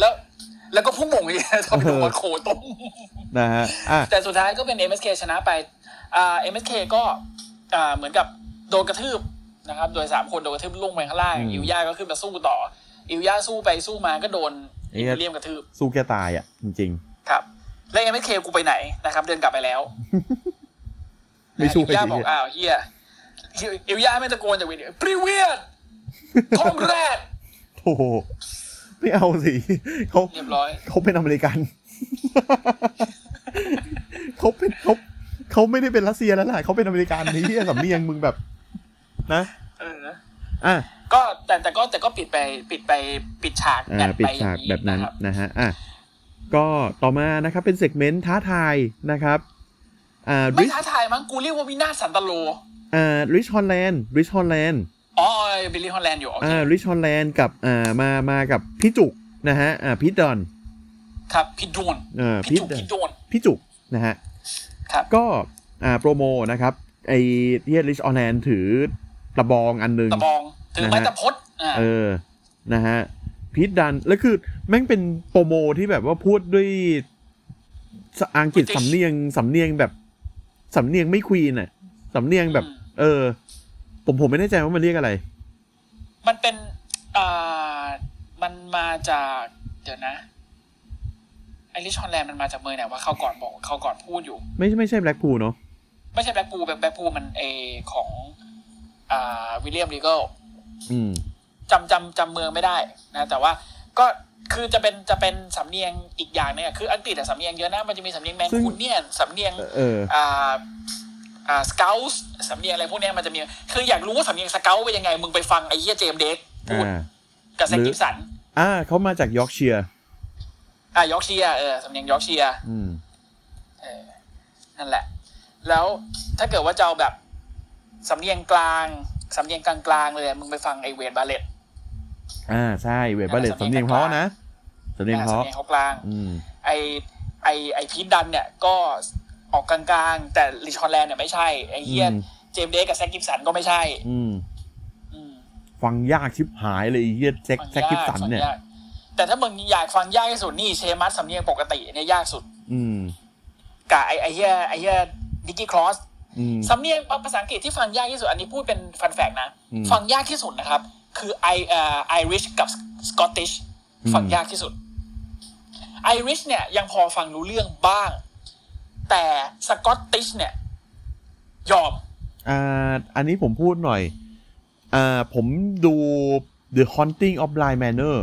แล้วแล้วก็พุ่งบ่งอีกตอนไปดูมอสโคต้มนะฮะอะแต่สุดท้ายก็เป็น MSK ชนะไปอ่า MSK ก็อ่าเหมือนกับโดนกระทืบนะครับ โดยสามคนโดนกระทืบลงไปข้างล่างอืมอิวย่าก็ขึ้นมาสู้ต่ออิวย่าสู้ไปสู้มาก็โดนเอ๊ะอิมเลียมกระทืบสู้แกตายอะ จริงครับ แล้ว MSK กูไปไหนนะครับ เดินกลับไปแล้วๆไม่ช่วยอิวย่าดีบอกอ้าวเฮียอิวย่าไม่ตะโกนจากเวทีปริเวียดทองแรดโอ้โหไม่เอาสิเขาเรียบร้อยเขาเป็นอเมริกันเขาเป็นเขาเขาไม่ได้เป็นรัสเซียแล้วล่ะเขาเป็นอเมริกันนี่เหี้ยสำเนียงมึงแบบ นะเอออะก็แต่แต่ก็แต่ก็ปิดไปปิดไปปิดฉากอ่าแบบปิดฉากไปอย่างนี้แบบนั้นนะครับนะฮะอะ ก็ต่อมานะครับเป็น segment ท้าทายนะครับอ่าไม่ริชท้าทายมั้งกูเรียกว่าวินาศสันตะโรอ่า Ridge Holland Ridge Hollandอ๋อบิลลี่ฮอลแลนด์อยู่โอเคอ่าริชฮอลแลนด์กับอ่ามามากับพี่จุกนะฮะอ่าพีทดอนครับพี่โดนอ่าพี่พีทจุกพี่โดนพี่จุกนะฮะครับก็อ่าโปรโมนะครับไอ้ที่ริชออแลนด์ถือกระบองอันหนึงตะบองถือไม้นะฮะตะพดอ่าเออนะฮะ พีทดัน แล้วคือแม่งเป็นโปรโมที่แบบว่าพูดด้วยสอังกฤษสำเนียงสำเนียงแบบสำเนียงไม่ควีนอะสำเนียงแบบ เออ ผมผมไม่แน่ใจว่ามันเรียกอะไร มันเป็นอ่ามันมาจากเดี๋ยวนะไอริชฮอลแลนด์มันมาจากเมืองไหนว่าเขาก่อนบอกเขาก่อนพูดอยู่ ไม่ใช่ไม่ใช่แบล็กพูเนาะไม่ใช่แบ็คพูแบ็คพูมันเอของ อ่าวิลเลียมรีเกลอืม จำจำจำเมืองไม่ได้นะแต่ว่าก็คือจะเป็นจะเป็นสำเนียงอีกอย่างเนี่ยคืออังกฤษอะสำเนียงเยอะนะมันจะมีสำเนียง Mancunian สำเนียงเอออ่าอ่า Scouse สำเนียงอะไรพวกเนี้ยมันจะมี คืออยากรู้ว่าสำเนียง Scouse เป็นยังไง มึงไปฟังไอ้เหี้ย James Drakeพูดอ่ากับ Zack หรือ Gibson อ่าเขามาจากยอร์กเชียร์อ่ายอร์กเชียร์เออสำเนียงยอร์กเชียร์อืมเออนั่นแหละ แล้วถ้าเกิดว่าจะเอาแบบสำเนียงกลางสำเนียงกลางๆเลยมึงไปฟังไอ Wade Barrett อ่าใช่ Wade Barrett สำสำเนีเนียงกลางเพราะนะสำเนียงเพราะสำเนียงเขากลางอืมไอไอไอ Pete Dunne เนี่ยก็ออกกลางๆ แต่ Ridge Holland เนี่ยไม่ใช่ไอเหี้ยอืม James Drake กับ Zack Gibson ก็ไม่ใช่ อืมอืมฟังยากชิบหายเลยไอ้เหี้ย Zack ฟัง Zack Gibson ฟังเนี่ยยากแต่ถ้ามึงอยากฟังยากที่สุดนี่ Sheamus สำเนียงปกติเนี่ยยากสุด อืมกับไอไอเหี้ยไอเหี้ย Nikki Cross อืมสำเนียงภาษาอังกฤษที่ฟังยากที่สุดอันนี้พูดเป็น fun fact นะอืมฟังยากที่สุดนะครับ คือไอเอ่อไอริชกับสกอตติชอืมฟังยากที่สุดไอริชเนี่ยยังพอฟังรู้เรื่องบ้าง แต่สกอตติชเนี่ย ยอมอ่าอันนี้ผมพูดหน่อยอ่าผมดู The Haunting of Bly Manor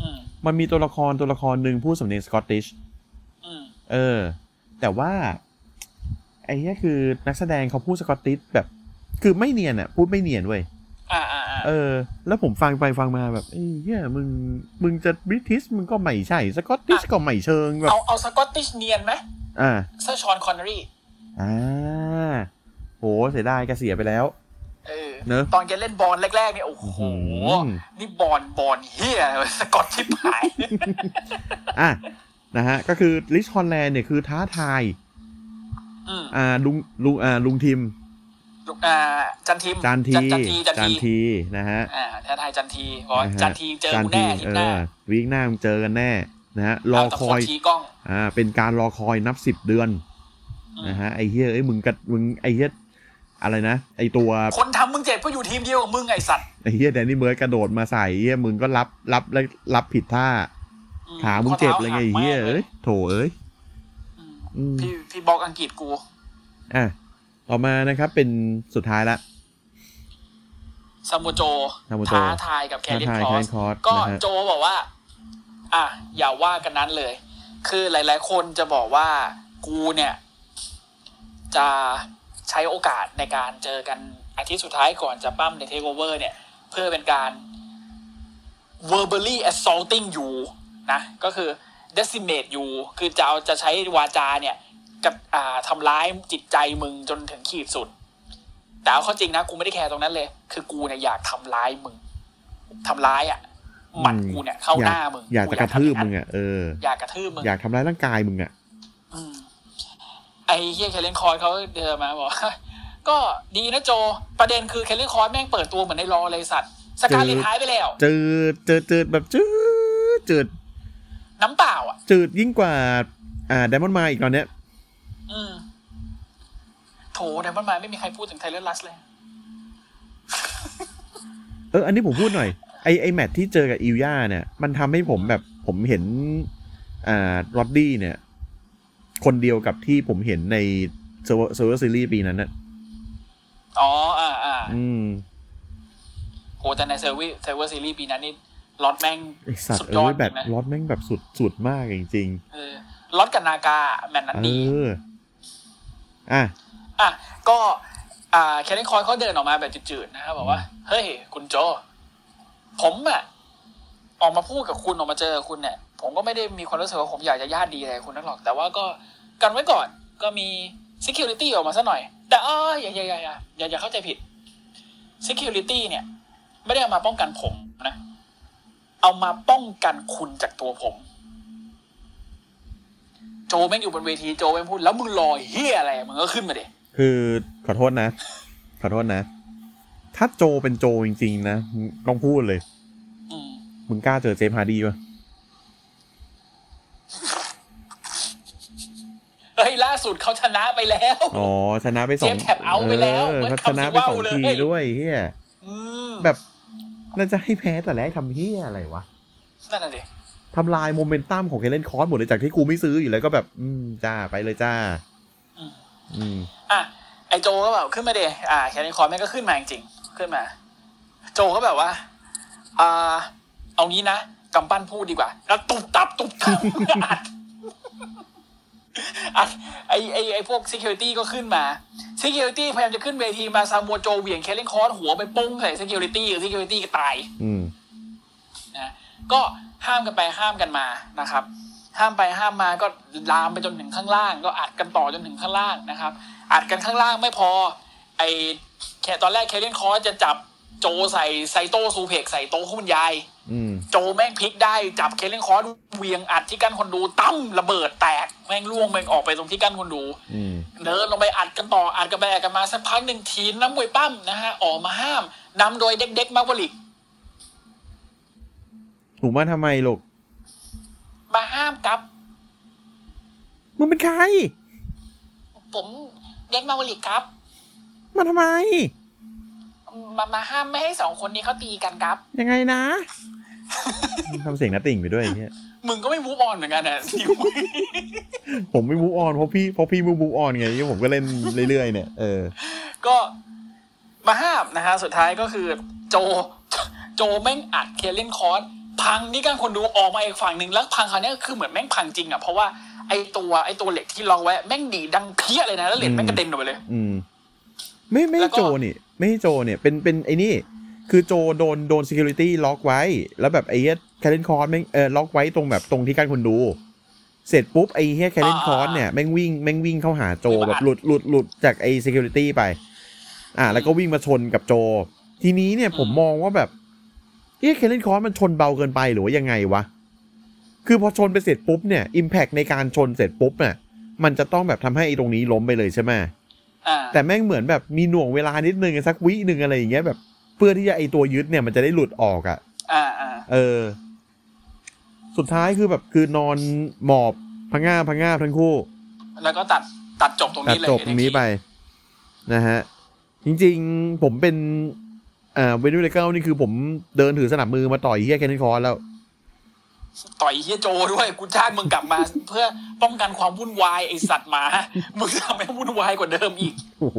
อืมมันมีตัวละครตัวละครหนึ่งพูดสำเนียงสกอตติชอืมเออ แต่ว่า ไอ้เนี้ยคือนักแสดงเขาพูด Scottish แบบ คือไม่เนียนอะพูดไม่เนียนเว้ยอ่า อ่าอ่าเออ แล้วผมฟังไปฟังมาแบบเอ้ยเฮียมึงมึงจะ British มึงก็ไม่ใช่ Scottish ก็ไม่เชิงแบบเอาเอา Scottish เนียนไหมอ่าเซอร์ Sean Conneryอ่าโหเสียดายแกเสียไปแล้วเออเนอะตอนแกเล่นบอลแรกๆเนี่ยโอ้โหอืมนี่ Bond Bond เหี้ย Scottish ชิบหายอะนะฮะ ก็คือลิชฮอลแลนด์เนี่ยคือท้าทายอืมอ่าลุงลุงอ่าลุงทิมลูกอ่า จันทิมจานทีจันทีจันจานทีทีนะฮะอ่าท้าทายจันทีเพราะนะฮะจันทีเจอกูแน่อาทิตเอย์หน้าอวีคหน้ามึงเจอกันแน่นะฮะรอเาแต่คอยนทีกล้องอ่าเป็นการรอคอยนับสิบเดือนอืมนะฮะไอ้เฮียเอ้ยมึงกัดมึงไอ้เฮียอะไรนะไอ้ตัวคนทำมึงเจ็บก็อยู่ทีมเดียวกับมึงไอสัตว์ไอ้เฮียแดนนี่เบิร์ดกระโดดมาใส่เฮียมึงก็รับรับแล้วรับผิดท่าอืขามึงเจ็บเลยไงไอ้เฮียข้อท้าหักมากเอ้ยโถเอ้ยอืมอืมพี่พี่บอกอังกฤษกูอะ ต่อมานะครับเป็นสุดท้ายละซามูโจซามูโจท้าทายกับแคลรินท้าคทายอแคลริสนคอร์สก็นะฮะโจบอกว่า อะอย่าว่ากันนั้นเลย คือหลาย ๆ คนจะบอกว่ากูเนี่ย จะใช้โอกาสในการเจอกันอาทิตย์สุดท้ายก่อนจะปั้มในเทคโอเวอร์เนี่ย เพื่อเป็นการ verbally assaulting you นะ ก็คือ decimate you คือจะเอาจะใช้วาจาเนี่ย กับอ่าทำร้ายจิตใจมึงจนถึงขีดสุด แต่เอาเข้าจริงนะกูไม่ได้แคร์ตรงนั้นเลย คือกูเนี่ยอยากทำร้ายมึงทำร้ายอะหมัดกูเนี่ยเข้าหน้ามึงอยากจะกระทืบมึงอะอะเอออยากกระทืบมึงอยากทำร้ายร่างกายมึงอะอืมไอ้เฮียเคลเลนคอร์ดเขาเดินมาบอกก็ดีนะโจ ประเด็นคือ Karrion Kross แม่งเปิดตัวเหมือนใน Raw เลยสัตว์ Scarlett หายไปแล้ว เจอเจอเจอแบบจืดจืดน้ำเปล่าอะจืดยิ่งกว่า อ่า Diamond Mine อีกตอนเนี้ย อืมโถแต่มันมาไม่มีใครพูดถึง Tyler Rust เลย เออ อันนี้ผมพูดหน่อย ไอไอ match ที่เจอกับ Ilja เนี่ย มันทำให้ผมแบบผมเห็น อ่ารอดดี้เนี่ย คนเดียวกับที่ผมเห็นในเซอร์เซอร์ซีรีส์ปีนั้นน่ะอ๋อ อ่าอ่าอืมโหแต่ในเซอร์วิเซอร์เวอร์ซีรีส์ปีนั้นนี่ล็อตแม่งไอสัตสุว์ดเอยออดแบบนะรอดแม่งแบบสุดสุดมากจริงเออล็อตกับนากาแมนนั้นๆเอดี อ อะอะก็อ่าแคนนคอยเขาเดินออกมาแบบจืดๆนะครับบอกว่า เฮ้ย คุณโจ ผมอะออกมาพูดกับคุณออกมาเจอคุณเนี่ย ผมก็ไม่ได้มีความรู้สึกว่าผมอยากจะญาติดีอะไรคุณนักหรอก แต่ว่าก็กันไว้ก่อนก็มี security ออกมาสักหน่อย แต่อ้ออย่าอย่าอย่าอย่าอย่าอย่าเข้าใจผิด security เนี่ย ไม่ได้เอามาป้องกันผมนะ เอามาป้องกันคุณจากตัวผม โจแม่งอยู่บนเวทีโจแม่งพูดแล้วมึงรอเฮียอะไรมึงก็ขึ้นมาเด็คือขอโทษนะ ขอโทษนะ ถ้าโจเป็นโจจริงๆนะมึงต้องพูดเลยอืมมึงกล้าเจอ Jeff Hardy ปะเฮ้ยล่าสุดเขาชนะไปแล้ว อ๋อ ชนะไปสองเจมส์ tap out ไปแล้วเออเหมือนเขาชนะไปสองทำสิว่าวเลยทีด้วยเฮียอืมแบบน่าจะให้แพ้แต่แรกทำเฮียอะไรวะนั่นน่ะดิ ทำลายโมเมนตัมของ Karrion Kross หมดเลยจากที่กูไม่ซื้ออยู่แล้วก็แบบ อืมจ้าไปเลยจ้า อืมอืมอะไอโจก็แบบขึ้นมาเดอ่า Karrion Kross แม่งก็ขึ้นมาจริงๆขึ้นมา โจก็แบบว่าอ่าเอางี้นะกำปั้นพูดดีกว่า แล้วตุบตับตุบตับอัดอัดไอไอไอพวก security ก็ขึ้นมา security พยายามจะขึ้นเวทีมาซามัวโจเหวี่ยง Karrion Kross หัวไปโป้งใส่ security security ก็ตาย อืมนะ ก็ห้ามกันไปห้ามกันมานะครับ ห้ามไปห้ามมาก็ลามไปจนถึงข้างล่าง ก็อัดกันต่อจนถึงข้างล่างนะครับ อัดกันข้างล่างไม่พอไอแค่ตอนแรก Karrion Kross จะจับโจใส่ไซโต้ suplex ใส่โต๊ะคุณยายอืมโจแม่งพลิกได้จับ Karrion Kross เหวี่ยงอัดที่กั้นคนดูตั้มระเบิดแตกแม่งร่วงแม่งออกไปตรงที่กั้นคนดูอืมเดินลงไปอัดกันต่ออัดกันไปอัดกันมาสักพักหนึ่งทีมนักมวยปล้ำนะฮะออกมาห้ามนำโดยเด็กๆมากวลิก ถูกมาทำไมลูก มาห้ามกับ มึงเป็นใคร ผมเด็กมาวลิกครับ มาทำไม มามาห้ามไม่ให้สองคนนี้เขาตีกันครับ ยังไงนะทำเสียงนัตติ่งไปด้วยไอ้เฮียมึงก็ไม่มูฟออนเหมือนกันอะผมไม่มูฟออนเพราะพี่เพราะพี่มูฟออนไงผมก็เล่นเรื่อยๆเนี่ยเออก็มาห้ามนะฮะ สุดท้ายก็คือ โจ โจแม่งอัด Karrion Kross พังที่กั้นคนดูออกมาอีกฝั่งหนึ่งแล้วพังคราวนี้ก็คือเหมือนแม่งพังจริงอะเพราะว่าไอตัวไอตัวเหล็กที่ล็อกไว้แม่งดีดดังเพี้ยเลยนะแล้วเหล็กแม่งกระเด็นออกไปเลย อืม ไม่ไม่แล้วก็โจนี่ ไม่ให้โจเนี่ยเป็นเป็นไอ้นี่ คือโจโดนโดน security ล็อกไว้ แล้วแบบไอ้เหี้ย Karrion Kross แม่งเออล็อกไว้ตรงแบบตรงที่กั้นคนดู เสร็จปุ๊บไอ้เหี้ย Karrion Kross เนี่ยแม่งวิ่งแม่งวิ่งเข้าหาโจแบบหลุดหลุดหลุดจากไอ้ security ไป อ่า แล้วก็วิ่งมาชนกับโจ ทีนี้เนี่ยผมมองว่าแบบ เอ๊ะแคลนคอร์สมันชนเบาเกินไปหรือว่ายังไงวะ คือพอชนไปเสร็จปุ๊บเนี่ยอิมแพกในการชนเสร็จปุ๊บเนี่ยมันจะต้องแบบทำให้ไอ้ตรงนี้ล้มไปเลยใช่ไหมอ่าแต่แม่งเหมือนแบบมีหน่วงเวลานิดนึงสักวิหนึ่งอะไรอย่างเงี้ยแบบ เพื่อที่จะไอตัวยึดเนี่ยมันจะได้หลุดออกอะ่ะอ่าอ่าเออ สุดท้ายคือแบบคือนอนหมอบพังงาบพังงาบทั้งคู่ แล้วก็ตัดตัดจบตรงตัดนี้เลยจบตรงนี้ไป นะฮะ จริง ๆ ผมเป็น อ่า William Regal นี่คือผมเดินถือสนับมือมาต่อยเหี้ย Karrion Kross แล้ว ต่อยเฮียโจด้วยกูจ้างมึงกลับมา เพื่อป้องกันความวุ่นวายไอสัตว์หมา มึงทำให้วุ่นวายกว่าเดิมอีกโอ้โห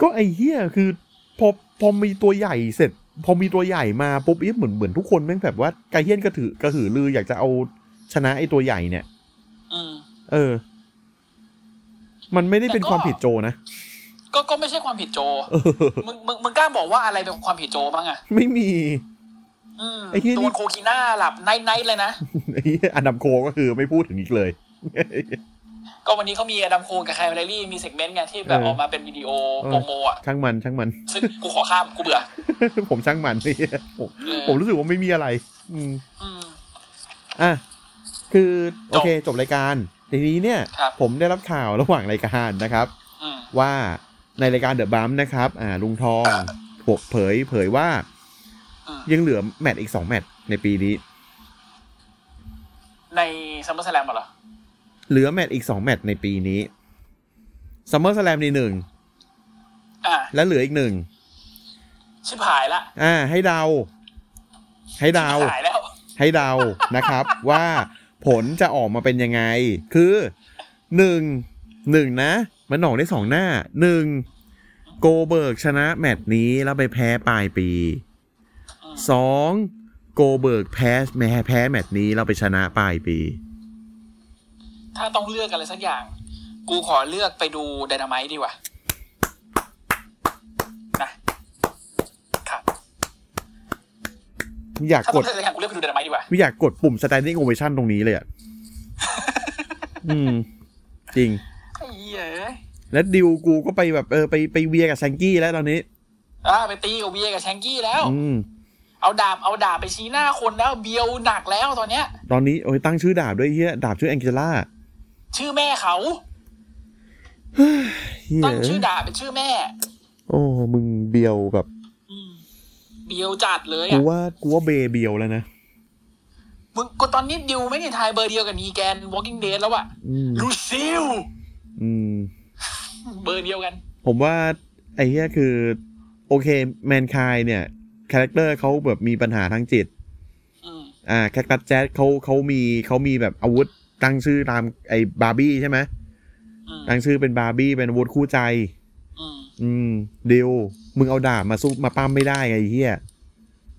ก็ไอ้เหี้ยคือพอพอมีตัวใหญ่เสร็จ พอมีตัวใหญ่มาปุ๊บเอ๊ะเหมือนเหมือนทุกคนแม่งแบบว่ากระเหี้ยนกระหือกระหือรืออยากจะเอาชนะไอ้ตัวใหญ่เนี่ยอืมเออ มันไม่ได้เป็นแต่ก็ความผิดโจนะ ก็ก็ไม่ใช่ความผิดโจเออมึงมึงมึงกล้าบอกว่าอะไรเป็นความผิดโจบ้างอะไม่มีอืมไอ้เหี้ยนี่โดน Coquina หลับ night night เลยนะไอ้เหี้ยอันดับโคก็คือไม่พูดถึงอีกเลย ก็วันนี้เขามี Adam Cole กับ Kyle O'Reilly มี segment ไงที่แบบเออออกมาเป็นวิดีโอเออ promo อะช่างมันช่างมัน ซึ่งกูขอข้ามกูเบื่อ ผมช่างมันไอ้เหี้ยผมเออผมรู้สึกว่าไม่มีอะไร อืมอืมอะคือจบโอเคจบรายการทีนี้เนี่ยครับผมได้รับข่าวระหว่างรายการนะครับอืมว่า ในรายการ The Bump นะครับอ่าลุงทองเผยเผยว่าอืมยังเหลือ match อีกสอง match ในปีนี้ ใน SummerSlam เหรอ เหลือ match อีกสอง match ในปีนี้ SummerSlam นี่หนึ่งอะและเหลืออีกหนึ่งชิบหายละอ่า ให้เดา ให้เดาชิบหายแล้วให้เดานะครับ ว่าผลจะออกมาเป็นยังไง คือหนึ่งหนึ่งนะ มันออกได้สองหน้าหนึ่ง Goldberg ชนะ match นี้แล้วไปแพ้ปลายปีอืมสอง Goldberg แพ้แพ้แพ้ match นี้แล้วไปชนะปลายปี ถ้าต้องเลือกอะไรสักอย่างกกูขอเลือกไปดูไดนาไมต์ดีกว่านะครับอยากถ้ากต้อดงเลือกอะไรอย่างกูเลือกไปดูไดนาไมต์ดีกว่าอยากกดปุ่ม standing ovation ตรงนี้เลยอะ อืม จริง ไอ้เหี้ยเอ้ยแล้วดิวกูก็ไปแบบเออไปไปเวียกับแซงกี้แล้วตอนนี้อ่าไปตีกับเบียร์กับแชงกี้แล้ว อืมเอาดาบเอาดาบไปชี้หน้าคนแล้วเบียวหนักแล้วตอนเนี้ย ตอนนี้โอ้ยตั้งชื่อดาบด้วยเฮียดาบชื่อแองเจล่าชื่อแม่เขาเฮียตั้งชื่อดาบเป็นชื่อแม่ โอ้มึงเบียวแบบอืมเบียวจัดเลยกูอะว่ากูว่าเบเบียวแล้วนะมึงก็ตอนนี้ดิวไม่ได้ทายเบอร์เดียวกับ Negan Walking Dead แล้วอะอืม Lucille อืม เบอร์เดียวกัน ผมว่า ไอ้เหี้ยคือ โอเค Mankind เนี่ย character เขาแบบมีปัญหาทางจิตอืมอ่า Cactus Jack เขาเขามีเขามีแบบอาวุธตั้งชื่อตามไอ้บาร์บี้ใช่ไหมอืมตั้งชื่อเป็นบาร์บี้เป็นอาวุธคู่ใจอืมอืมดิวมึงเอาดาบมาสู้มาปั้มไม่ได้ไงไอ้เฮีย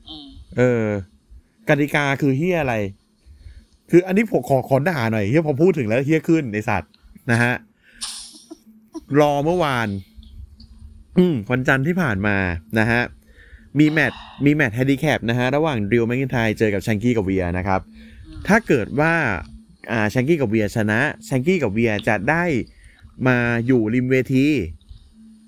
อืมเออกติกาคือเฮียอะไร คืออันนี้ผมขอขอด่าหน่อยเฮียพอพูดถึงแล้วเฮียขึ้นในสัตว์นะฮะ รอเมื่อวาน อืมวันจันทร์ที่ผ่านมานะฮะมีแมตช์มีแมตช์แฮนดิแคปนะฮะระหว่าง Drew McIntyre เจอกับแชงกี้กับเวียนะครับ ถ้าเกิดว่าอ่าแชงกี้กับเวียชนะแชงกี้กับเวียจะได้มาอยู่ริมเวที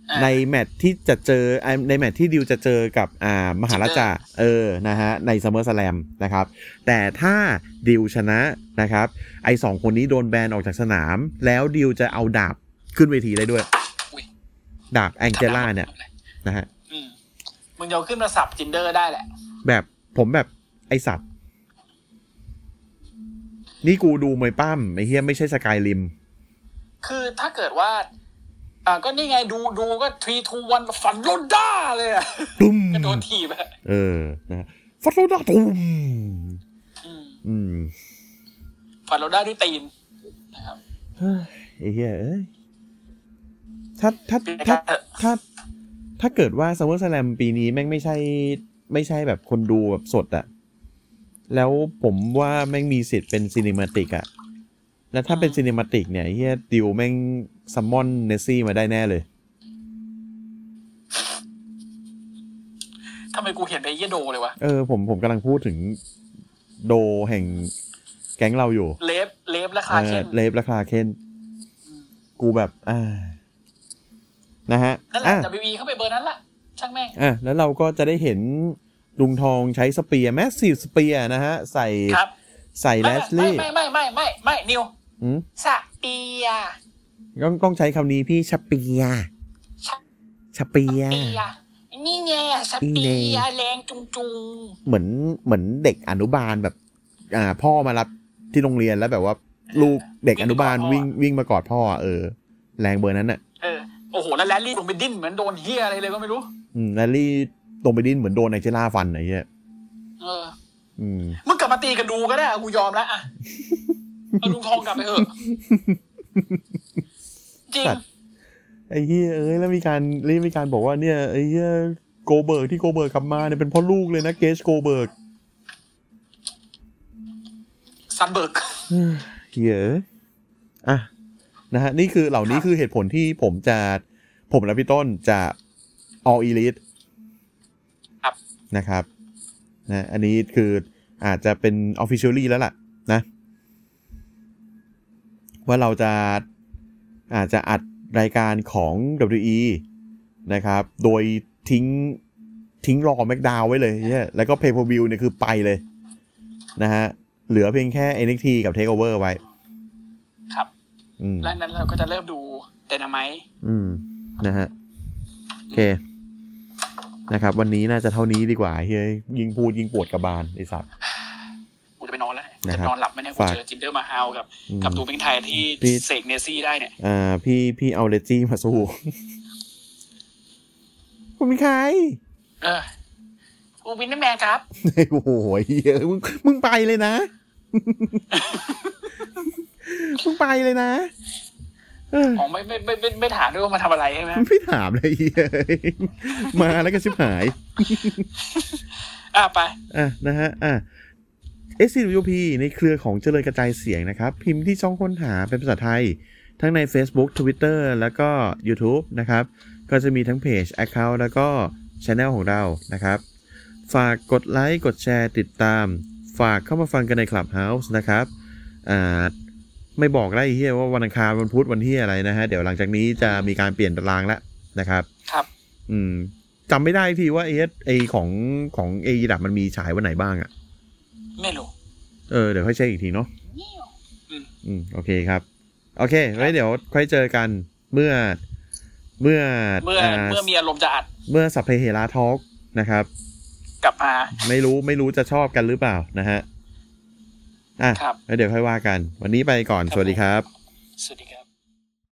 อะในแมตช์ที่จะเจออ่าในแมตช์ที่ดิวจะเจอกับอ่ามหาราชาเออนะฮะใน SummerSlam นะครับ แต่ถ้าดิวชนะนะครับ ไอสองคนนี้โดนแบนออกจากสนาม แล้วดิวจะเอาดาบ ขึ้นเวทีได้ด้วยอุ๊ยดาบแองเจล่าเนี่ยนะฮะอืมมึงจะเอาขึ้นมาสับจินเดอร์ได้แหละ แบบผมแบบไอสัตว์ นี่กูดูมวยปั้มไอเฮียไม่ใช่สกายริม คือถ้าเกิดว่า อ่าก็นี่ไงดูดูก็ทรีทูวันฟันโรด้าเลยอะตุ้มกระโดดถีบอะเออนะฮะฟัดโลดาตุ้มอืมอืมฟันโรด้าด้วยตีนนะครับเฮ้ยไอ้เหี้ยเอ้ย ถ้าถ้าเป็นถ้าการถ้าถ้าเกิดว่า SummerSlam ปีนี้แม่งไม่ใช่ ไม่ใช่แบบคนดูแบบสดอะแล้วผมว่าแม่งมีสิทธิ์เป็น cinematic อะแล้วถ้าเป็น cinematic เนี่ยเฮียดิวแม่ง summon Nessie มาได้แน่เลยทำไมกูเห็นไปเยโดเลยวะ เออผมผมกำลังพูดถึงโดแห่งแก๊งเราอยู่ เลฟเลฟและคาเคนเออเลฟราคาเคนกูแบบ อ่า นะฮะนั่นแหละอะแต่บีบีเข้าไปเบอร์นั้นละช่างแม่งอะแล้วเราก็จะได้เห็นลุงทองใช้สเปียร์แมสซีฟสเปียร์นะฮะ ใส่ครับใส่แลไม่สลี่ไม่ไม่ไม่ไม่ไม่นิวอืมสเปียต้องต้องใช้คำนี้พี่ชเปียร์ชชเปียร์เปียนี่ไงสเปียแรงจุงจุงเหมือนเหมือนเด็กอนุบาลแบบ อ่า พ่อมารับที่โรงเรียนแล้วแบบว่า ลูกเด็กอนุบาลวิ่งวิ่งมากอดพ่ออะเออ แรงเบอร์นั้นน่ะเออ โอ้โห แล้วแรลลี่ลงไปดิ้นเหมือนโดนเฮียอะไรเลยก็ไม่รู้ อืมแลลี่ตรงไปดิ้นเหมือนโดนไอเจล่าฟันไอ้เหี้ยเออ อืมมึงกลับมาตีกันดูก็ได้กูยอมแล้วอะเอาลุงทองกลับไปเถอะจริงสัตว์ไอ้เหี้ยเอ้ยแล้วมีการแล้วมีการบอกว่าเนี่ยไอ้เหี้ย Goldberg ที่ Goldberg กลับมาเนี่ยเป็นพ่อลูกเลยนะ Gage Goldberg ซันเบิร์กเหี้ยเอ้ยอะ นะฮะนี่คือเหล่านี้คือเหตุผลที่ผมจะผมและพี่ต้นจะ all elite ครับนะครับนะอันนี้คืออาจจะเป็น officially แล้วล่ะ นะ ว่าเราจะอาจจะอัดรายการของ WE นะครับ โดยทิ้งทิ้งรอแม็กดาวไว้เลยเนี่ยแล้วก็ pay per view เนี่ยคือไปเลย นะฮะ เหลือเพียงแค่ NXT กับ Takeover ไว้ ครับอืม และนั้นเราก็จะเริ่มดูเดนาไมต์อืมนะฮะโอเคนะครับ วันนี้น่าจะเท่านี้ดีกว่าเฮ้ยยิงพูดยิงปวดกระบาลไอ้สัตว์กูจะไปนอนแล้วนะจะครับนอนหลับไหมเนี่ยกูฝากเจอจินเดอร์มาฮาวกับอืมกับตูปิงไทยที่พี่เสกเนซี่ได้เนี่ยอ่าพี่พี่เอาเลจี้มาสู้คุณเป็นใคร เออกูวินเนอร์แมนครับโอ้โหเหี้ยมึงมึงไปเลยนะ มึงไปเลยนะเอออ๋อไม่ไม่ไม่ไม่ไม่ถามด้วยว่ามาทำอะไรใช่ไหมไม่ถามเลยเหี้ยมาแล้วก็ชิบหาย อะไป อะนะฮะ อะ SCWP ในเครือของเจริญกระจายเสียงนะครับ พิมพ์ที่ช่องค้นหาเป็นภาษาไทย ทั้งใน Facebook Twitter แล้วก็ YouTube นะครับ ก็จะมีทั้งเพจ Account แล้วก็ช anel ของเรานะครับ ฝากกดไลค์ กดแชร์ติดตาม ฝากเข้ามาฟังกันใน Clubhouse นะครับ อ่า ไม่บอกได้เฮียว่าวันอังคารวันพุธวันที่อะไรนะฮะ เดี๋ยวหลังจากนี้จะมีการเปลี่ยนตารางแล้วนะครับ ครับ อืมจำไม่ได้ทีว่าเอสไอของของเอดับมันมีฉายวันไหนบ้างอะ่ะ ไม่รู้ เออเดี๋ยวค่อยเช็คอีกทีเนาะอืมอืมโอเคครับ โอเคไว้เดี๋ยวค่อยเจอกันเมื่อเมื่อเมื่อเมื่อมีอารมณ์จะอัด เมื่อสัพเพเหราทอล์กนะครับ กลับมา ไม่รู้ไม่รู้จะชอบกันหรือเปล่านะฮะ อะครับแล้วเดี๋ยวค่อยว่ากัน วันนี้ไปก่อนครับสวัสดีครับ สวัสดีครับ